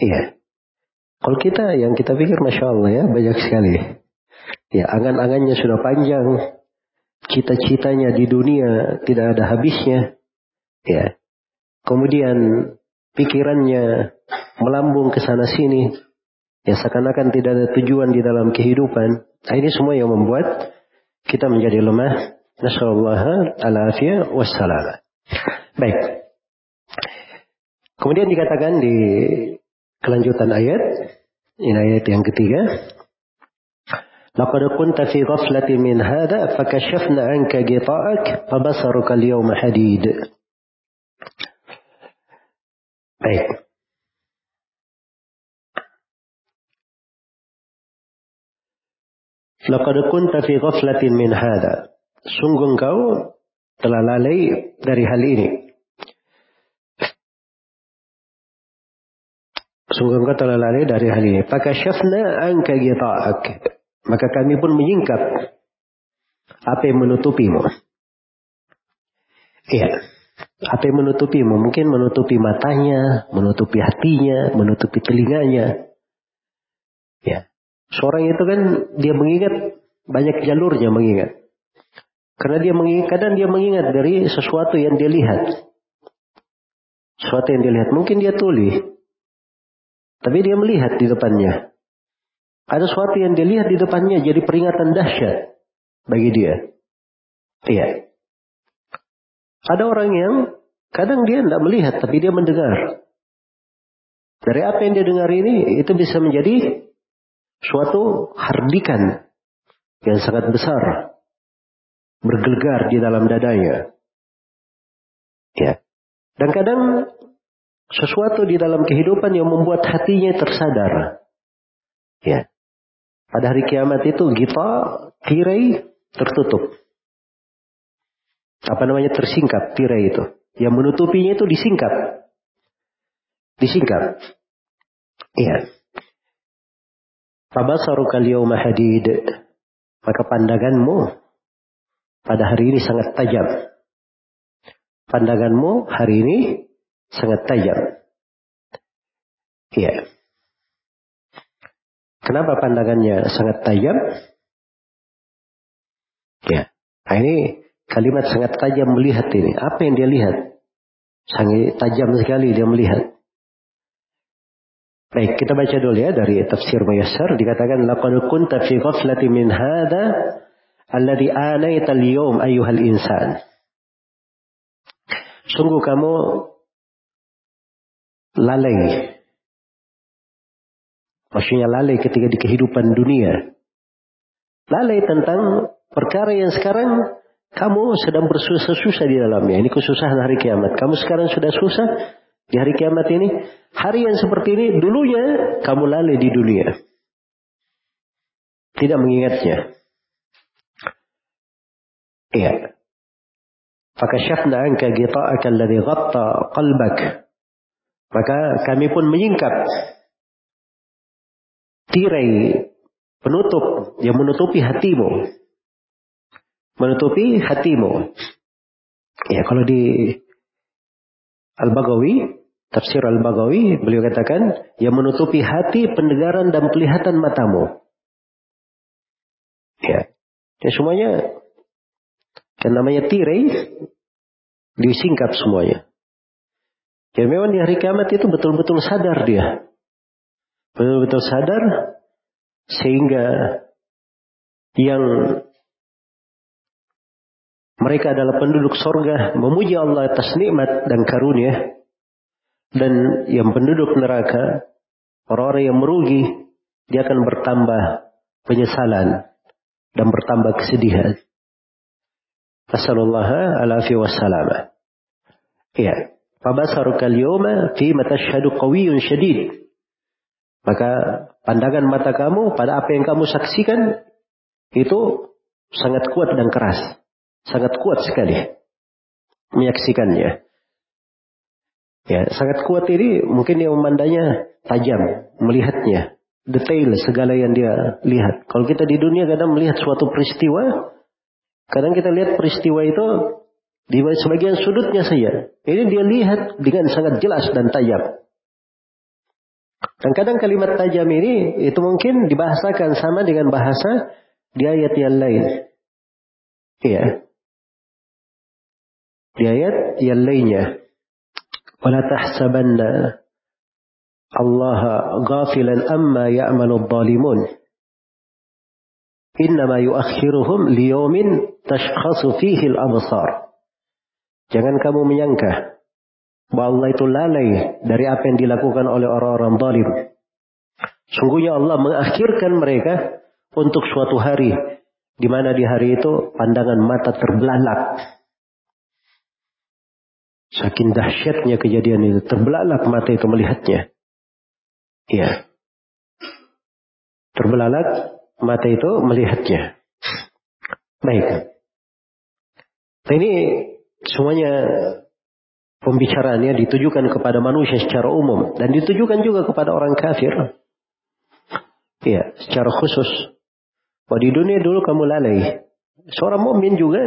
Iya. Kalau kita yang kita pikir Masya Allah ya banyak sekali. Ya angan-angannya sudah panjang. Cita-citanya di dunia tidak ada habisnya. Ya. Kemudian pikirannya melambung ke sana sini. Ya seakan-akan tidak ada tujuan di dalam kehidupan. Nah, ini semua yang membuat kita menjadi lemah. Nasallallahu alafiyah wassalam. Baik. Kemudian dikatakan di kelanjutan ayat, ini ayat yang ketiga. Laqad kunta fi ghaflatin min hadha fakashafna 'anka ghita'ak fabasaruka al-yawma hadid. Baik. Laqad kunta fi ghaflatin min hadha. Sungguh engkau telah lalai dari hal ini. Sungguh engkau telah lalai dari hal ini. Fakashafna anka gita'ak. Maka kami pun menyingkap apa yang menutupimu. Iya. Apa yang menutupimu? Mungkin menutupi matanya, menutupi hatinya, menutupi telinganya. Seorang itu kan dia mengingat banyak jalurnya mengingat. Karena dia mengingat, kadang dia mengingat dari sesuatu yang dia lihat. Sesuatu yang dia lihat. Mungkin dia tuli. Tapi dia melihat di depannya. Ada sesuatu yang dia lihat di depannya jadi peringatan dahsyat bagi dia. Iya. Ada orang yang kadang dia tidak melihat tapi dia mendengar. Dari apa yang dia dengar ini itu bisa menjadi suatu hardikan yang sangat besar bergelegar di dalam dadanya. Ya. Dan kadang sesuatu di dalam kehidupan yang membuat hatinya tersadar. Ya. Pada hari kiamat itu kita tirai tertutup. Apa namanya tersingkap tirai itu. Yang menutupinya itu disingkap. Disingkap. Iya. Fabasaruka al-yawma hadid. Maka pandanganmu pada hari ini sangat tajam. Pandanganmu hari ini sangat tajam. Iya. Kenapa pandangannya sangat tajam? Ya. Nah ini kalimat sangat tajam melihat ini. Apa yang dia lihat? Sangat tajam sekali dia melihat. Baik, kita baca dulu ya dari tafsir Muyassar dikatakan laqad kunta fi ghaflatin min hadha alladhi anaita al-yawm ayyuhal insan. Sungguh kamu lalai Maksudnya lalai ketika di kehidupan dunia. Lalai tentang perkara yang sekarang kamu sedang bersusah-susah di dalamnya. Ini kesusahan hari kiamat. Kamu sekarang sudah susah di hari kiamat ini. Hari yang seperti ini dulunya kamu lalai di dunia. Tidak mengingatnya. Iya. Fakashafna anka gita'aka alladhi ghatta qalbak. Maka kami pun menyingkap tirai penutup yang menutupi hatimu. Menutupi hatimu. Ya, kalau di Al-Bagawi, tafsir Al-Bagawi, beliau katakan, yang menutupi hati, pendengaran, dan pelihatan matamu. Ya, ya semuanya, yang namanya tirai, disingkap semuanya. Ya memang di hari kiamat itu betul-betul sadar dia betul-betul sadar sehingga yang mereka adalah penduduk sorga memuji Allah atas nikmat dan karunia dan yang penduduk neraka orang-orang yang merugi dia akan bertambah penyesalan dan bertambah kesedihan. Assalamualaikum wassalam. Ya, fabasaruka al-yawma fi matashhadu qawiyyun syadid. Maka pandangan mata kamu pada apa yang kamu saksikan itu sangat kuat dan keras. Sangat kuat sekali menyaksikannya. Ya, sangat kuat ini mungkin dia memandangnya tajam, melihatnya, detail segala yang dia lihat. Kalau kita di dunia kadang melihat suatu peristiwa, kadang kita lihat peristiwa itu di sebagian sudutnya saja. Ini dia lihat dengan sangat jelas dan tajam. Dan kadang kalimat tajam ini itu mungkin dibahasakan sama dengan bahasa di ayat yang lain. Iya. Di ayat yang lainnya. Wala tahsabanna Allah ghafilan amma ya'malu dhalimun. Innama yuakhiruhum liyawmin tashkhasu fihi al-absar. Jangan kamu menyangka bahwa Allah itu lalai dari apa yang dilakukan oleh orang-orang zalim. Sungguhnya Allah mengakhirkan mereka untuk suatu hari di mana di hari itu pandangan mata terbelalak. Saking dahsyatnya kejadian itu, terbelalak mata itu melihatnya. Iya. Terbelalak mata itu melihatnya. Baik. Nah ini semuanya pembicaraannya ditujukan kepada manusia secara umum dan ditujukan juga kepada orang kafir. Iya, secara khusus. Bahwa di dunia dulu kamu lalai. Seorang mukmin juga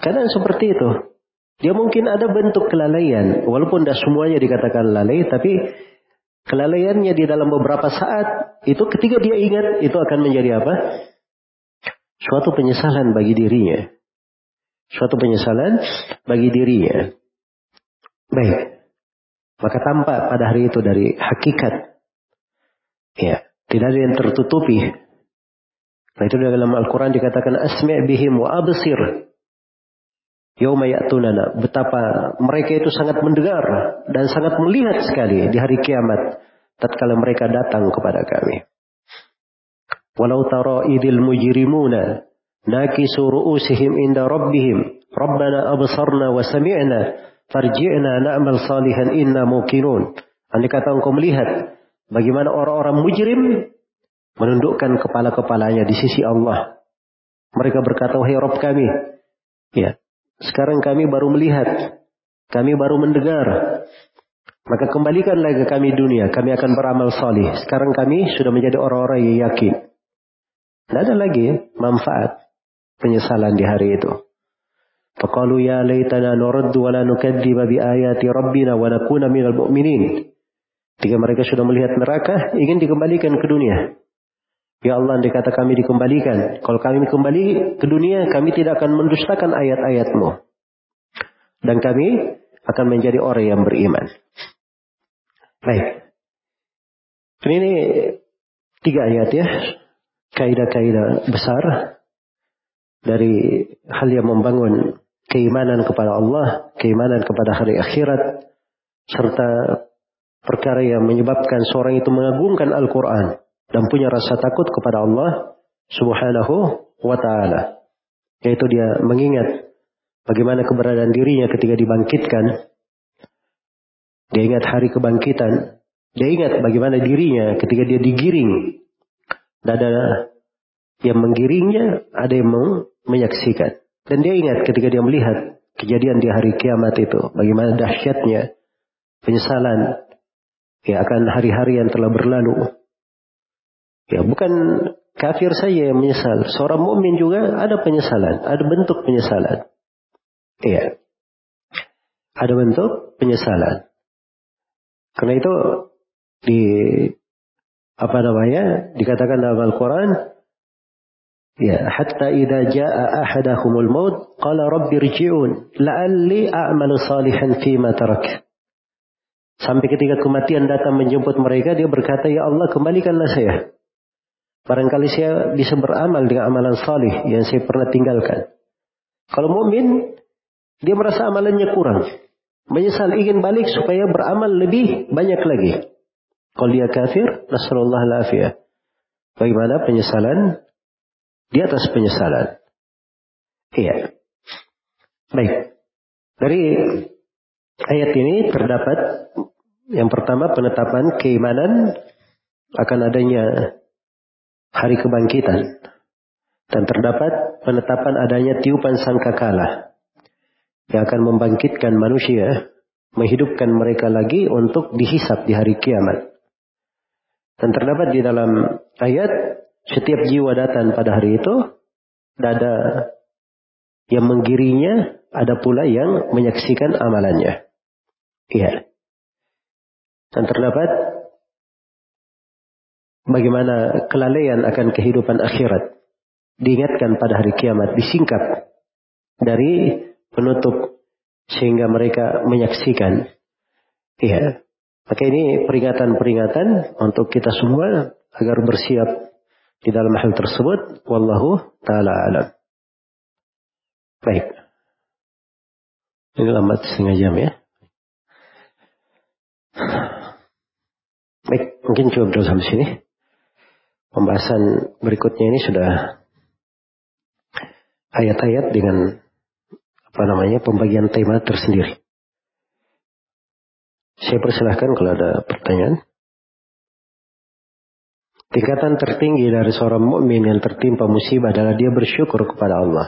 kadang seperti itu. Dia mungkin ada bentuk kelalaian, walaupun tidak semuanya dikatakan lalai, tapi kelalaiannya di dalam beberapa saat itu ketika dia ingat itu akan menjadi apa? Suatu penyesalan bagi dirinya. Suatu penyesalan bagi dirinya. Baik. Maka tampak pada hari itu dari hakikat. Ya, tidak ada yang tertutupi. Nah itu dalam Al-Quran dikatakan asmi' bihim wa absir. Yauma ya'tunana. Betapa mereka itu sangat mendengar dan sangat melihat sekali di hari kiamat. Tatkala mereka datang kepada kami. Walau tara idil mujrimuna nakisu ru'usihim inda rabbihim. Rabbana absarna wa sami'na. Farji'na na'mal salihan inna mukinun. Andai kata engkau melihat bagaimana orang-orang mujrim menundukkan kepala-kepalanya di sisi Allah. Mereka berkata, wahai Rabb kami, ya, sekarang kami baru melihat, kami baru mendengar. Maka kembalikan lagi ke kami dunia, kami akan beramal salih. Sekarang kami sudah menjadi orang-orang yang yakin. Tidak ada lagi manfaat penyesalan di hari itu. Faqalu ya laitana nuraddu wa la nukadziba bi ayati rabbina wa nakuna minal mu'minin. Ketika mereka sudah melihat neraka, ingin dikembalikan ke dunia. Ya Allah, andai kata kami dikembalikan. Kalau kami kembali ke dunia, kami tidak akan mendustakan ayat-ayatmu. Dan kami akan menjadi orang yang beriman. Baik. Ini tiga ayat ya. Kaidah-kaidah besar dari hal yang membangun keimanan kepada Allah, keimanan kepada hari akhirat, serta perkara yang menyebabkan seorang itu mengagungkan Al-Quran dan punya rasa takut kepada Allah Subhanahu wa taala. Yaitu dia mengingat bagaimana keberadaan dirinya ketika dibangkitkan. Dia ingat hari kebangkitan. Dia ingat bagaimana dirinya ketika dia digiring. Dan ada yang menggiringnya, ada yang menyaksikan. Dan dia ingat ketika dia melihat kejadian di hari kiamat itu. Bagaimana dahsyatnya penyesalan ya akan hari-hari yang telah berlalu. Ya, bukan kafir saja yang menyesal. Seorang mukmin juga ada penyesalan, ada bentuk penyesalan. Iya. Ada bentuk penyesalan. Karena itu di apa namanya? dikatakan dalam Al-Qur'an Ya, hatta idza jaa ahadahumul maut qala rabbi irji'un la'alli a'malu salihan fima tarak. Sampai ketika kematian datang menjemput mereka, dia berkata, Ya Allah, kembalikanlah saya. Barangkali saya bisa beramal dengan amalan salih yang saya pernah tinggalkan. Kalau mukmin, dia merasa amalannya kurang. Menyesal ingin balik supaya beramal lebih banyak lagi. Kalau dia kafir, Nasrullah lafiyah. Bagaimana penyesalan di atas penyesalan. Iya. Baik. Dari ayat ini terdapat yang pertama penetapan keimanan akan adanya hari kebangkitan. Dan terdapat penetapan adanya tiupan sangkakala yang akan membangkitkan manusia, menghidupkan mereka lagi untuk dihisap di hari kiamat. Dan terdapat di dalam ayat setiap jiwa datang pada hari itu, ada yang menggirinya, ada pula yang menyaksikan amalannya. Iya. Dan terdapat bagaimana kelalaian akan kehidupan akhirat. Diingatkan pada hari kiamat, disingkap dari penutup sehingga mereka menyaksikan. Iya. Maka ini peringatan-peringatan untuk kita semua agar bersiap di dalam hal tersebut. Wallahu ta'ala alam. Baik. Ini lambat setengah jam ya. Baik, mungkin cukup dulu sampai sini pembahasan berikutnya ini sudah ayat-ayat dengan apa namanya pembagian tema tersendiri. Saya persilahkan kalau ada pertanyaan. Tingkatan tertinggi dari seorang mukmin yang tertimpa musibah adalah dia bersyukur kepada Allah.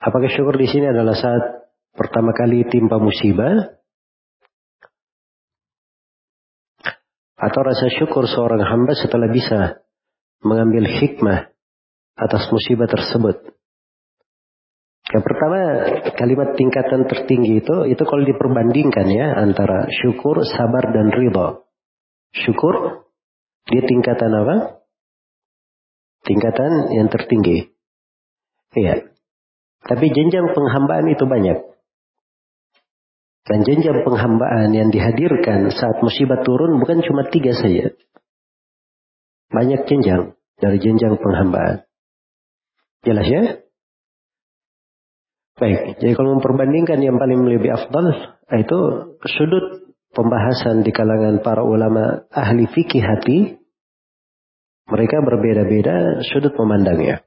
Apakah syukur di sini adalah saat pertama kali timpa musibah atau rasa syukur seorang hamba setelah bisa mengambil hikmah atas musibah tersebut. Yang pertama kalimat tingkatan tertinggi itu itu kalau diperbandingkan ya antara syukur, sabar dan ridha. Syukur dia tingkatan apa? Tingkatan yang tertinggi. Iya. Tapi jenjang penghambaan itu banyak. Dan jenjang penghambaan yang dihadirkan saat musibah turun bukan cuma tiga saja. Banyak jenjang dari jenjang penghambaan. Jelas ya? Baik, jadi kalau memperbandingkan yang paling lebih afdal, itu sudut pembahasan di kalangan para ulama ahli fikih hati, mereka berbeda-beda sudut memandangnya.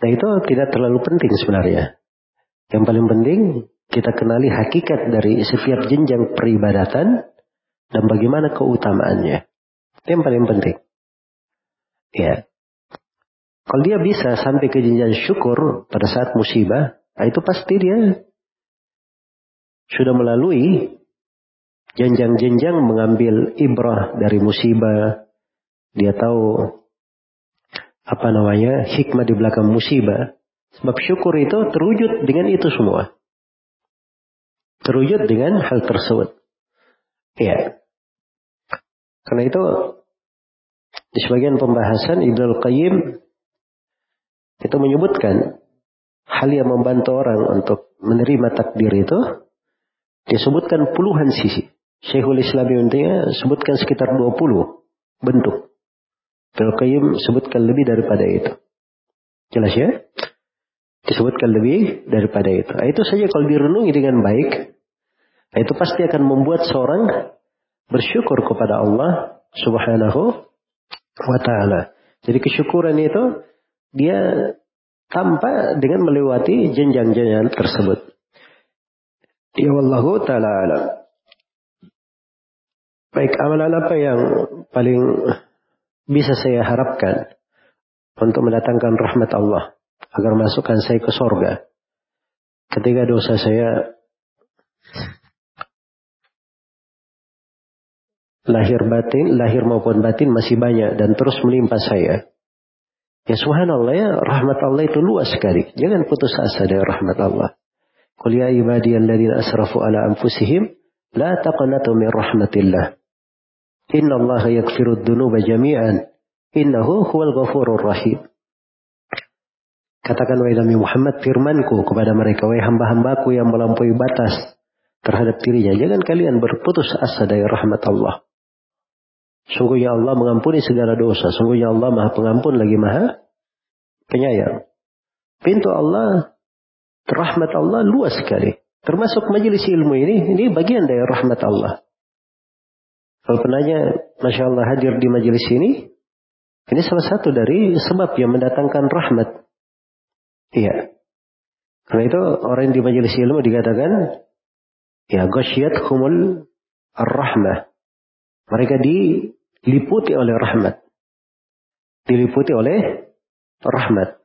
Nah itu tidak terlalu penting sebenarnya. Yang paling penting kita kenali hakikat dari setiap jenjang peribadatan dan bagaimana keutamaannya. Itu yang paling penting. Ya. Kalau dia bisa sampai ke jenjang syukur pada saat musibah, nah itu pasti dia sudah melalui jenjang-jenjang mengambil ibrah dari musibah. Dia tahu apa namanya hikmah di belakang musibah. Sebab syukur itu terwujud dengan itu semua. Terwujud dengan hal tersebut. Ya. Karena itu di sebagian pembahasan Ibnu Qayyim itu menyebutkan hal yang membantu orang untuk menerima takdir itu disebutkan puluhan sisi. Syekhul Islam intinya sebutkan sekitar 20 bentuk. Ibnu Qayyim sebutkan lebih daripada itu. Jelas ya? Disebutkan lebih daripada itu. Nah, itu saja kalau direnungi dengan baik, nah, itu pasti akan membuat seorang bersyukur kepada Allah Subhanahu wa taala. Jadi kesyukuran itu dia tanpa dengan melewati jenjang-jenjang tersebut. Ya wallahu taala alam. Baik, amalan apa yang paling bisa saya harapkan untuk mendatangkan rahmat Allah agar masukkan saya ke sorga ketika dosa saya lahir batin, lahir maupun batin masih banyak dan terus menimpa saya. Ya subhanallah ya, rahmat Allah itu luas sekali. Jangan putus asa dari rahmat Allah. Qul ya ibadiyalladzina asrafu ala anfusihim la taqnatu min rahmatillah. Inna Allah yaghfiru dzunuba jami'an. Innahu huwal ghafurur rahim. Katakan wahai Nabi Muhammad firmanku kepada mereka wahai hamba-hambaku yang melampaui batas terhadap dirinya jangan kalian berputus asa dari rahmat Allah. Sungguhnya Allah mengampuni segala dosa. Sungguhnya Allah maha pengampun lagi maha penyayang. Pintu Allah, rahmat Allah luas sekali. Termasuk majelis ilmu ini, ini bagian dari rahmat Allah. Kalau penanya, Masya Allah hadir di majelis ini, ini salah satu dari sebab yang mendatangkan rahmat. Iya. Karena itu orang yang di majelis ilmu dikatakan, ya ghasyat humul ar-rahmah. Mereka di diliputi oleh rahmat. Diliputi oleh rahmat.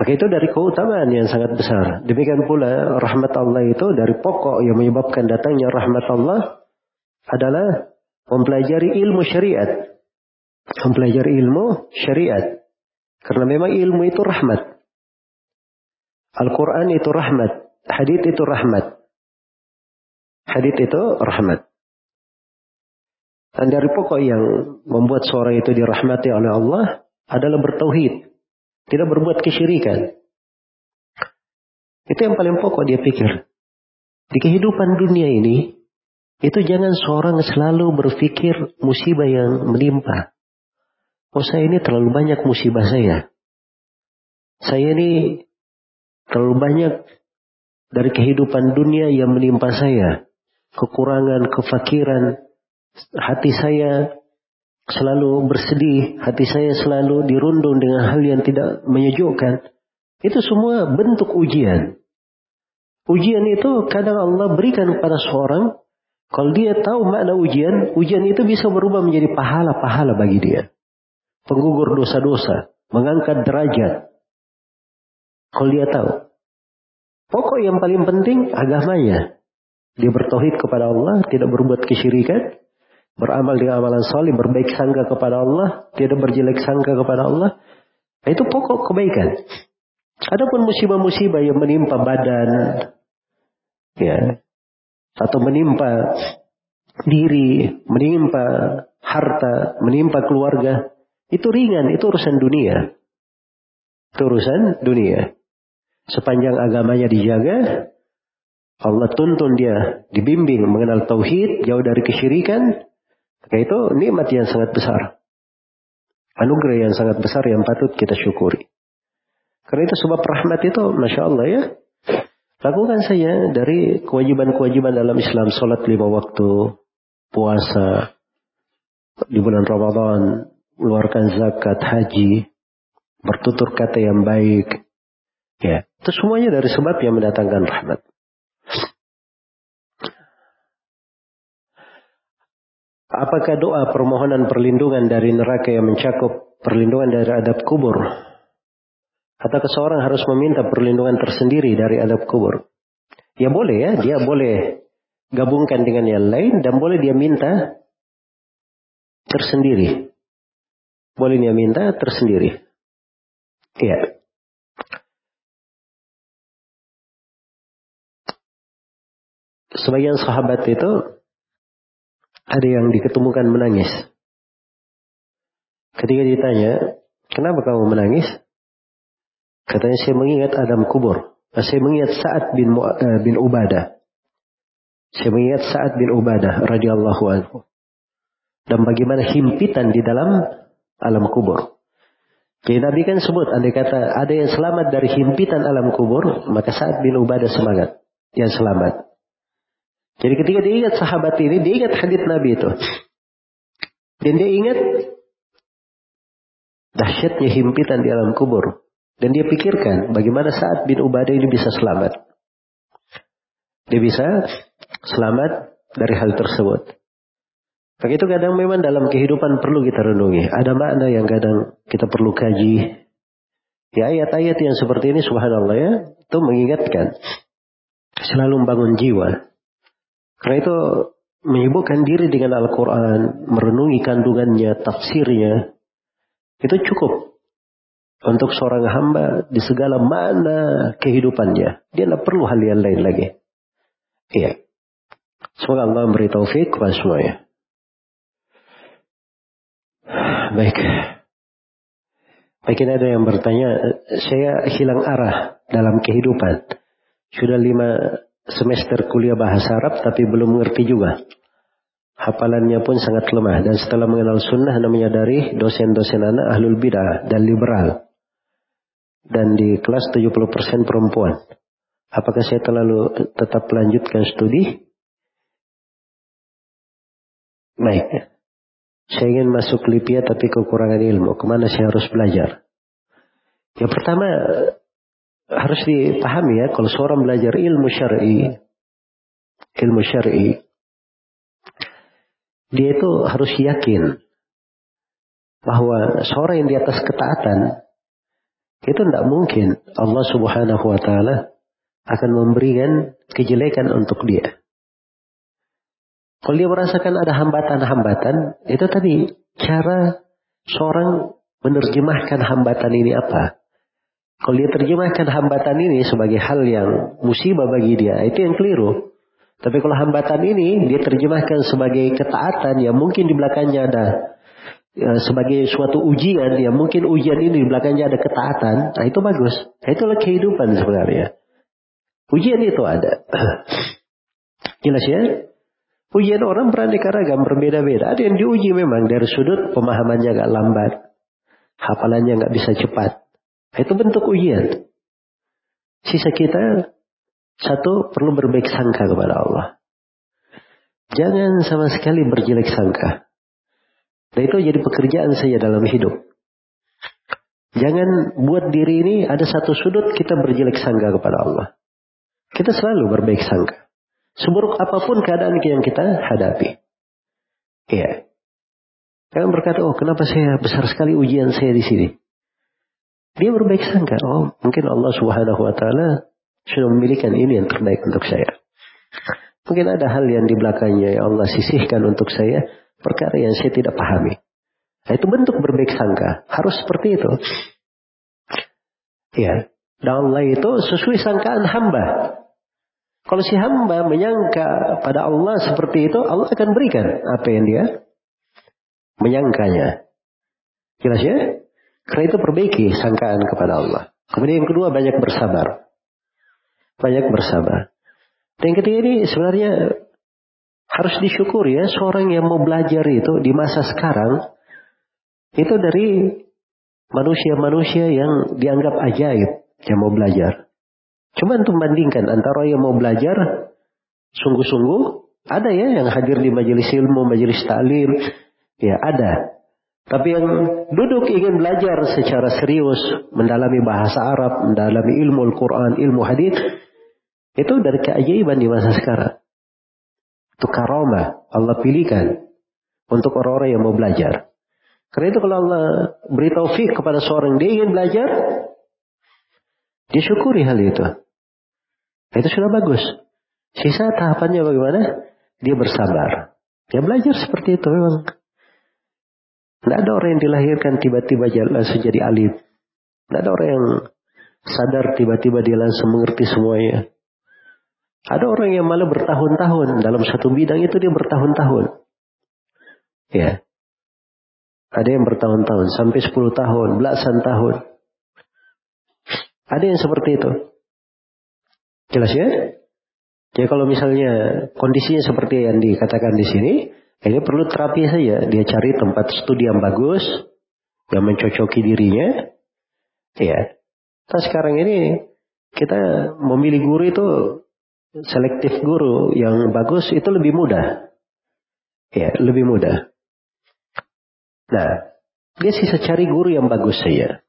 Maka itu dari keutamaan yang sangat besar. Demikian pula rahmat Allah itu dari pokok yang menyebabkan datangnya rahmat Allah adalah mempelajari ilmu syariat. Mempelajari ilmu syariat. Karena memang ilmu itu rahmat. Al-Quran itu rahmat. Hadith itu rahmat. Hadith itu rahmat. Dan dari pokok yang membuat seorang itu dirahmati oleh Allah adalah bertauhid. Tidak berbuat kesyirikan. Itu yang paling pokok dia pikir. Di kehidupan dunia ini, itu jangan seorang selalu berpikir musibah yang menimpa. Oh saya ini terlalu banyak musibah saya. Saya ini terlalu banyak dari kehidupan dunia yang menimpa saya. Kekurangan, kefakiran, hati saya selalu bersedih, hati saya selalu dirundung dengan hal yang tidak menyejukkan. Itu semua bentuk ujian. Ujian itu kadang Allah berikan kepada seorang, kalau dia tahu makna ujian, ujian itu bisa berubah menjadi pahala-pahala bagi dia. Penggugur dosa-dosa, mengangkat derajat. Kalau dia tahu. Pokok yang paling penting agamanya. Dia bertauhid kepada Allah, tidak berbuat kesyirikan, beramal dengan amalan salih, berbaik sangka kepada Allah, tidak berjelek sangka kepada Allah, itu pokok kebaikan. Adapun musibah-musibah yang menimpa badan, ya, atau menimpa diri, menimpa harta, menimpa keluarga, itu ringan, itu urusan dunia. Itu urusan dunia. Sepanjang agamanya dijaga, Allah tuntun dia dibimbing mengenal tauhid, jauh dari kesyirikan, maka itu nikmat yang sangat besar. Anugerah yang sangat besar yang patut kita syukuri. Karena itu sebab rahmat itu, Masya Allah ya. Lakukan saja dari kewajiban-kewajiban dalam Islam. Sholat lima waktu, puasa, di bulan Ramadan, mengeluarkan zakat, haji, bertutur kata yang baik. Ya, itu semuanya dari sebab yang mendatangkan rahmat. Apakah doa permohonan perlindungan dari neraka yang mencakup perlindungan dari adab kubur atau seorang harus meminta perlindungan tersendiri dari adab kubur? Ya boleh ya, dia boleh gabungkan dengan yang lain dan boleh dia minta tersendiri. Boleh dia minta tersendiri. Iya. Sebagian sahabat itu ada yang diketemukan menangis. Ketika ditanya, kenapa kamu menangis? Katanya saya mengingat Adam kubur. Saya mengingat Sa'ad bin, uh, bin Ubadah. Saya mengingat Sa'ad bin Ubadah radhiyallahu anhu. Dan bagaimana himpitan di dalam alam kubur. Jadi Nabi kan sebut, andai kata ada yang selamat dari himpitan alam kubur, maka Sa'ad bin Ubadah semangat. Yang selamat. Jadi ketika dia ingat sahabat ini, dia ingat hadits Nabi itu. Dan dia ingat dahsyatnya himpitan di alam kubur. Dan dia pikirkan bagaimana saat bin Ubadah ini bisa selamat. Dia bisa selamat dari hal tersebut. Begitu kadang memang dalam kehidupan perlu kita renungi. Ada makna yang kadang kita perlu kaji. Ya ayat-ayat yang seperti ini subhanallah ya. Itu mengingatkan. Selalu membangun jiwa. Karena itu menyibukkan diri dengan Al-Quran. Merenungi kandungannya, tafsirnya. Itu cukup untuk seorang hamba di segala mana kehidupannya. Dia tidak perlu hal yang lain lagi. Iya. Semoga Allah memberi taufik kepada semuanya. Baik. Ini ada yang bertanya, saya hilang arah dalam kehidupan. Sudah lima semester kuliah bahasa Arab tapi belum mengerti juga. Hafalannya pun sangat lemah dan setelah mengenal sunnah anda menyadari dosen-dosen anak ahlul bidah dan liberal dan di kelas 70% perempuan. Apakah saya terlalu tetap melanjutkan studi? Baik. Saya ingin masuk Lipia tapi kekurangan ilmu. Ke mana saya harus belajar? Ya pertama harus dipahami ya kalau seorang belajar ilmu syar'i, ilmu syar'i, dia itu harus yakin bahwa seorang yang di atas ketaatan itu tidak mungkin Allah subhanahu wa ta'ala akan memberikan kejelekan untuk dia. Kalau dia merasakan ada hambatan-hambatan, itu tadi cara seorang menerjemahkan hambatan ini apa. Kalau dia terjemahkan hambatan ini sebagai hal yang musibah bagi dia, itu yang keliru. Tapi kalau hambatan ini dia terjemahkan sebagai ketaatan yang mungkin di belakangnya ada ya, sebagai suatu ujian ya mungkin ujian ini di belakangnya ada ketaatan nah itu bagus. Nah, itulah kehidupan sebenarnya. Ujian itu ada. <clears throat> Jelas ya? Ujian orang beraneka ragam berbeda-beda. Ada yang diuji memang dari sudut pemahamannya agak lambat. Hafalannya nggak bisa cepat itu bentuk ujian sisa kita satu perlu berbaik sangka kepada Allah jangan sama sekali berjelek sangka dan itu jadi pekerjaan saya dalam hidup. Jangan buat diri ini ada satu sudut kita berjelek sangka kepada Allah. Kita selalu berbaik sangka. Seburuk apa pun keadaan yang kita hadapi. Iya. Jangan berkata, oh kenapa saya besar sekali ujian saya di sini. Dia berbaik sangka. Oh mungkin Allah subhanahu wa ta'ala sudah memilihkan ini yang terbaik untuk saya. Mungkin ada hal yang di belakangnya yang Allah sisihkan untuk saya perkara yang saya tidak pahami. Nah, itu bentuk berbaik sangka. Harus seperti itu. Ya. Dan Allah itu sesuai sangkaan hamba. Kalau si hamba menyangka pada Allah seperti itu, Allah akan berikan apa yang dia menyangkanya. Jelas ya? Karena itu perbaiki sangkaan kepada Allah. Kemudian yang kedua banyak bersabar. Banyak bersabar. Dan yang ketiga ini sebenarnya harus disyukuri ya seorang yang mau belajar itu di masa sekarang itu dari manusia-manusia yang dianggap ajaib yang mau belajar. Cuma untuk membandingkan antara yang mau belajar sungguh-sungguh ada ya yang hadir di majelis ilmu, majelis taklim, ya ada. Tapi yang duduk ingin belajar secara serius, mendalami bahasa Arab, mendalami ilmu Al-Quran, ilmu hadis, itu dari keajaiban di masa sekarang. Itu karomah Allah pilihkan untuk orang-orang yang mau belajar. Karena itu kalau Allah beri taufik kepada seorang dia ingin belajar, disyukuri hal itu. Itu sudah bagus. Sisa tahapannya bagaimana? Dia bersabar. Dia belajar seperti itu memang. Tidak ada orang yang dilahirkan tiba-tiba langsung jadi alim. Tidak ada orang yang sadar tiba-tiba dia langsung mengerti semuanya. Ada orang yang malah bertahun-tahun dalam satu bidang itu dia bertahun-tahun. Ya. Ada yang bertahun-tahun sampai 10 tahun, belasan tahun. Ada yang seperti itu. Jelas ya? Jadi kalau misalnya kondisinya seperti yang dikatakan di sini, ini perlu terapi saja. Dia cari tempat studi yang bagus, yang mencocoki dirinya. Ya. Nah sekarang ini kita memilih guru itu selektif guru yang bagus itu lebih mudah. Ya, lebih mudah. Nah, dia sisa cari guru yang bagus saja.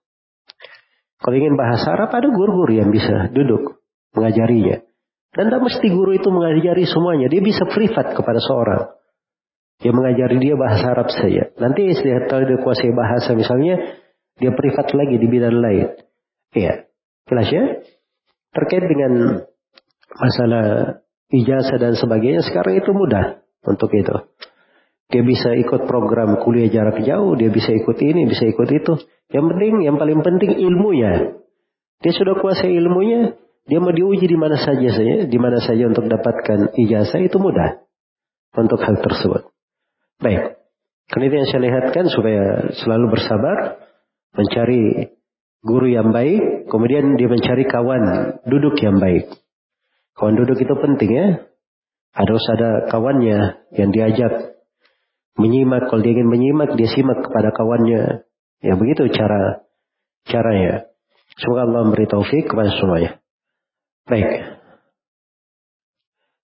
Kalau ingin bahasa Arab ada guru-guru yang bisa duduk mengajarinya. Dan tidak mesti guru itu mengajari semuanya. Dia bisa privat kepada seorang. Yang mengajari dia bahasa Arab saja. Nanti setelah dia kuasai bahasa misalnya, dia privat lagi di bidang lain. Iya. Jelas ya? Terkait dengan masalah ijazah dan sebagainya, sekarang itu mudah untuk itu. Dia bisa ikut program kuliah jarak jauh, dia bisa ikut ini, bisa ikut itu. Yang penting, yang paling penting ilmunya. Dia sudah kuasai ilmunya, dia mau diuji di mana saja saja, di mana saja untuk dapatkan ijazah itu mudah untuk hal tersebut. Baik. Karena itu yang saya lihatkan supaya selalu bersabar, mencari guru yang baik, kemudian dia mencari kawan duduk yang baik. Kawan duduk itu penting ya. Harus ada kawannya yang diajak menyimak. Kalau dia ingin menyimak, dia simak kepada kawannya. Ya begitu cara caranya. Semoga Allah memberi taufik kepada semuanya. Baik.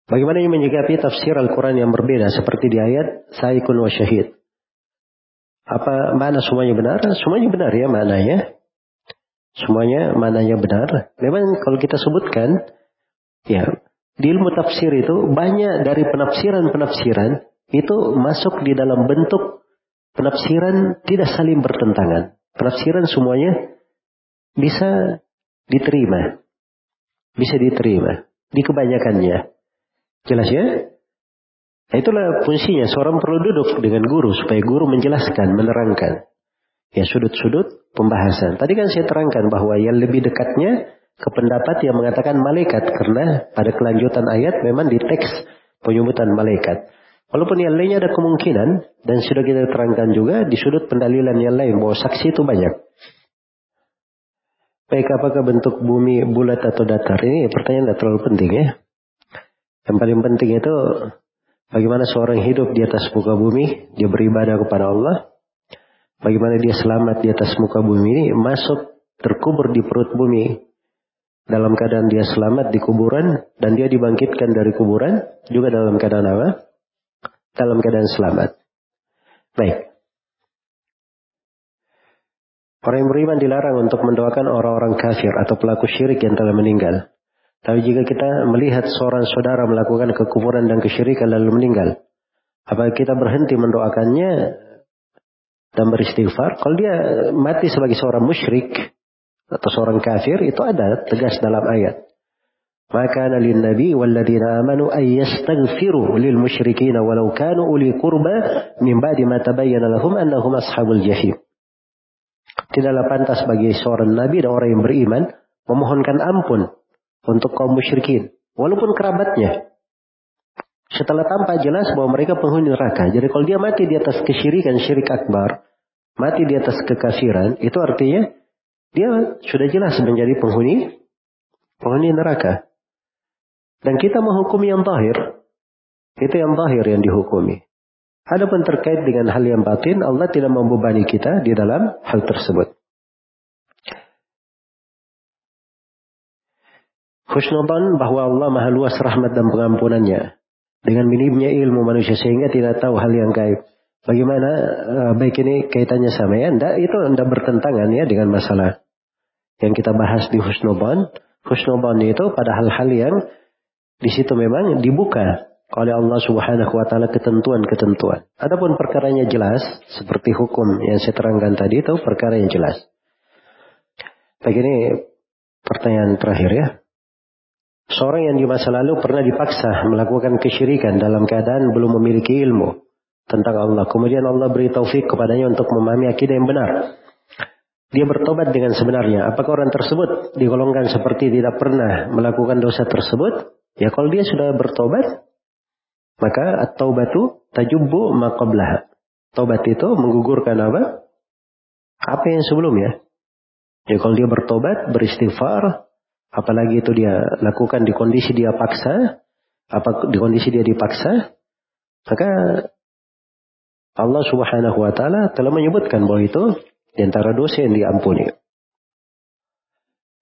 Bagaimana ini menyikapi tafsir Al-Quran yang berbeda seperti di ayat Saikun wa syahid. Apa mana semuanya benar? Semuanya benar ya maknanya. Semuanya maknanya benar. Memang kalau kita sebutkan, ya di ilmu tafsir itu banyak dari penafsiran-penafsiran itu masuk di dalam bentuk penafsiran tidak saling bertentangan. Penafsiran semuanya bisa diterima. Bisa diterima. Di kebanyakannya. Jelas ya? Itulah fungsinya. Seorang perlu duduk dengan guru supaya guru menjelaskan, menerangkan. Ya sudut-sudut pembahasan. Tadi kan saya terangkan bahwa yang lebih dekatnya ke pendapat yang mengatakan malaikat. Karena pada kelanjutan ayat memang di teks penyebutan malaikat. Walaupun yang lainnya ada kemungkinan dan sudah kita terangkan juga di sudut pendalilan yang lain bahwa saksi itu banyak. Baik apakah bentuk bumi bulat atau datar ini pertanyaan tidak terlalu penting ya. Yang paling penting itu bagaimana seorang hidup di atas muka bumi, dia beribadah kepada Allah. Bagaimana dia selamat di atas muka bumi ini masuk terkubur di perut bumi dalam keadaan dia selamat di kuburan dan dia dibangkitkan dari kuburan juga dalam keadaan apa? dalam keadaan selamat. Baik. Orang yang beriman dilarang untuk mendoakan orang-orang kafir atau pelaku syirik yang telah meninggal. Tapi jika kita melihat seorang saudara melakukan kekufuran dan kesyirikan lalu meninggal, apakah kita berhenti mendoakannya dan beristighfar? Kalau dia mati sebagai seorang musyrik atau seorang kafir, itu ada tegas dalam ayat. Maka lil nabi walladzina amanu ay yastaghfiru lil musyrikin walau kanu uli qurba min ba'di ma tabayyana lahum annahum ashabul jahim. Tidaklah pantas bagi seorang nabi dan orang yang beriman memohonkan ampun untuk kaum musyrikin, walaupun kerabatnya. Setelah tampak jelas bahwa mereka penghuni neraka. Jadi kalau dia mati di atas kesyirikan, syirik akbar, mati di atas kekafiran, itu artinya dia sudah jelas menjadi penghuni penghuni neraka. Dan kita menghukum yang tahir, itu yang tahir yang dihukumi. Adapun terkait dengan hal yang batin, Allah tidak membebani kita di dalam hal tersebut. Khusnudan bahwa Allah maha luas rahmat dan pengampunannya. Dengan minimnya ilmu manusia sehingga tidak tahu hal yang gaib. Bagaimana uh, baik ini kaitannya sama ya? Nggak, itu anda bertentangan ya dengan masalah yang kita bahas di Husnudan. Husnudan itu pada hal-hal yang di situ memang dibuka oleh Allah Subhanahu wa taala ketentuan-ketentuan. Adapun perkaranya jelas seperti hukum yang saya terangkan tadi itu perkara yang jelas. Begini pertanyaan terakhir ya. Seorang yang di masa lalu pernah dipaksa melakukan kesyirikan dalam keadaan belum memiliki ilmu tentang Allah. Kemudian Allah beri taufik kepadanya untuk memahami akidah yang benar. Dia bertobat dengan sebenarnya. Apakah orang tersebut digolongkan seperti tidak pernah melakukan dosa tersebut? Ya kalau dia sudah bertobat, maka at-taubatu tajubbu maqablah. Tobat itu menggugurkan apa? Apa yang sebelumnya. Ya kalau dia bertobat, beristighfar, Apalagi itu dia lakukan di kondisi dia paksa, apa di kondisi dia dipaksa, maka Allah Subhanahu wa taala telah menyebutkan bahwa itu di antara dosa yang diampuni.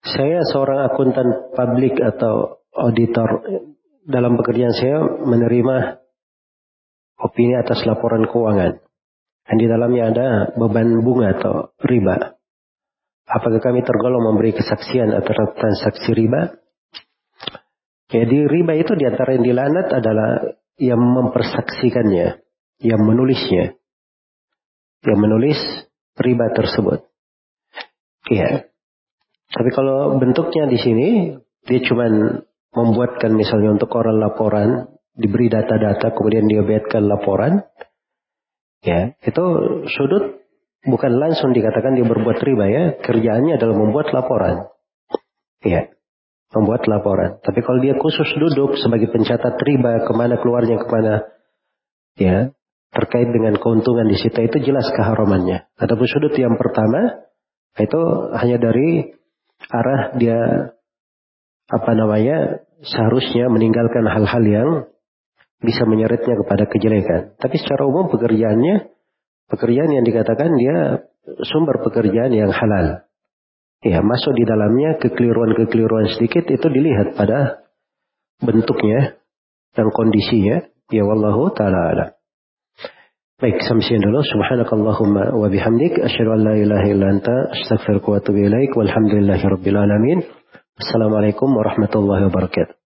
Saya seorang akuntan publik atau auditor dalam pekerjaan saya menerima opini atas laporan keuangan. Dan di dalamnya ada beban bunga atau riba. Apakah kami tergolong memberi kesaksian atas transaksi riba? Jadi riba itu di antara yang dilanat adalah yang mempersaksikannya, yang menulisnya, yang menulis riba tersebut. Iya. Tapi kalau bentuknya di sini, dia cuma membuatkan misalnya untuk orang laporan, diberi data-data, kemudian dia buatkan laporan, ya itu sudut bukan langsung dikatakan dia berbuat riba ya. Kerjaannya adalah membuat laporan. Ya, membuat laporan. Tapi kalau dia khusus duduk sebagai pencatat riba, ke mana keluarnya, ke mana, ya, terkait dengan keuntungan di situ itu jelas keharamannya. Adapun sudut yang pertama itu hanya dari arah dia apa namanya seharusnya meninggalkan hal-hal yang bisa menyeretnya kepada kejelekan. Tapi secara umum pekerjaannya Pekerjaan yang dikatakan dia sumber pekerjaan yang halal. Ya, masuk di dalamnya kekeliruan-kekeliruan sedikit itu dilihat pada bentuknya dan kondisinya. Ya wallahu taala ala. Baik, sampai dulu. Subhanakallahumma wa bihamdik asyhadu an la ilaha illa anta astaghfiruka wa atubu ilaik. Walhamdulillahirabbil alamin. Assalamualaikum warahmatullahi wabarakatuh.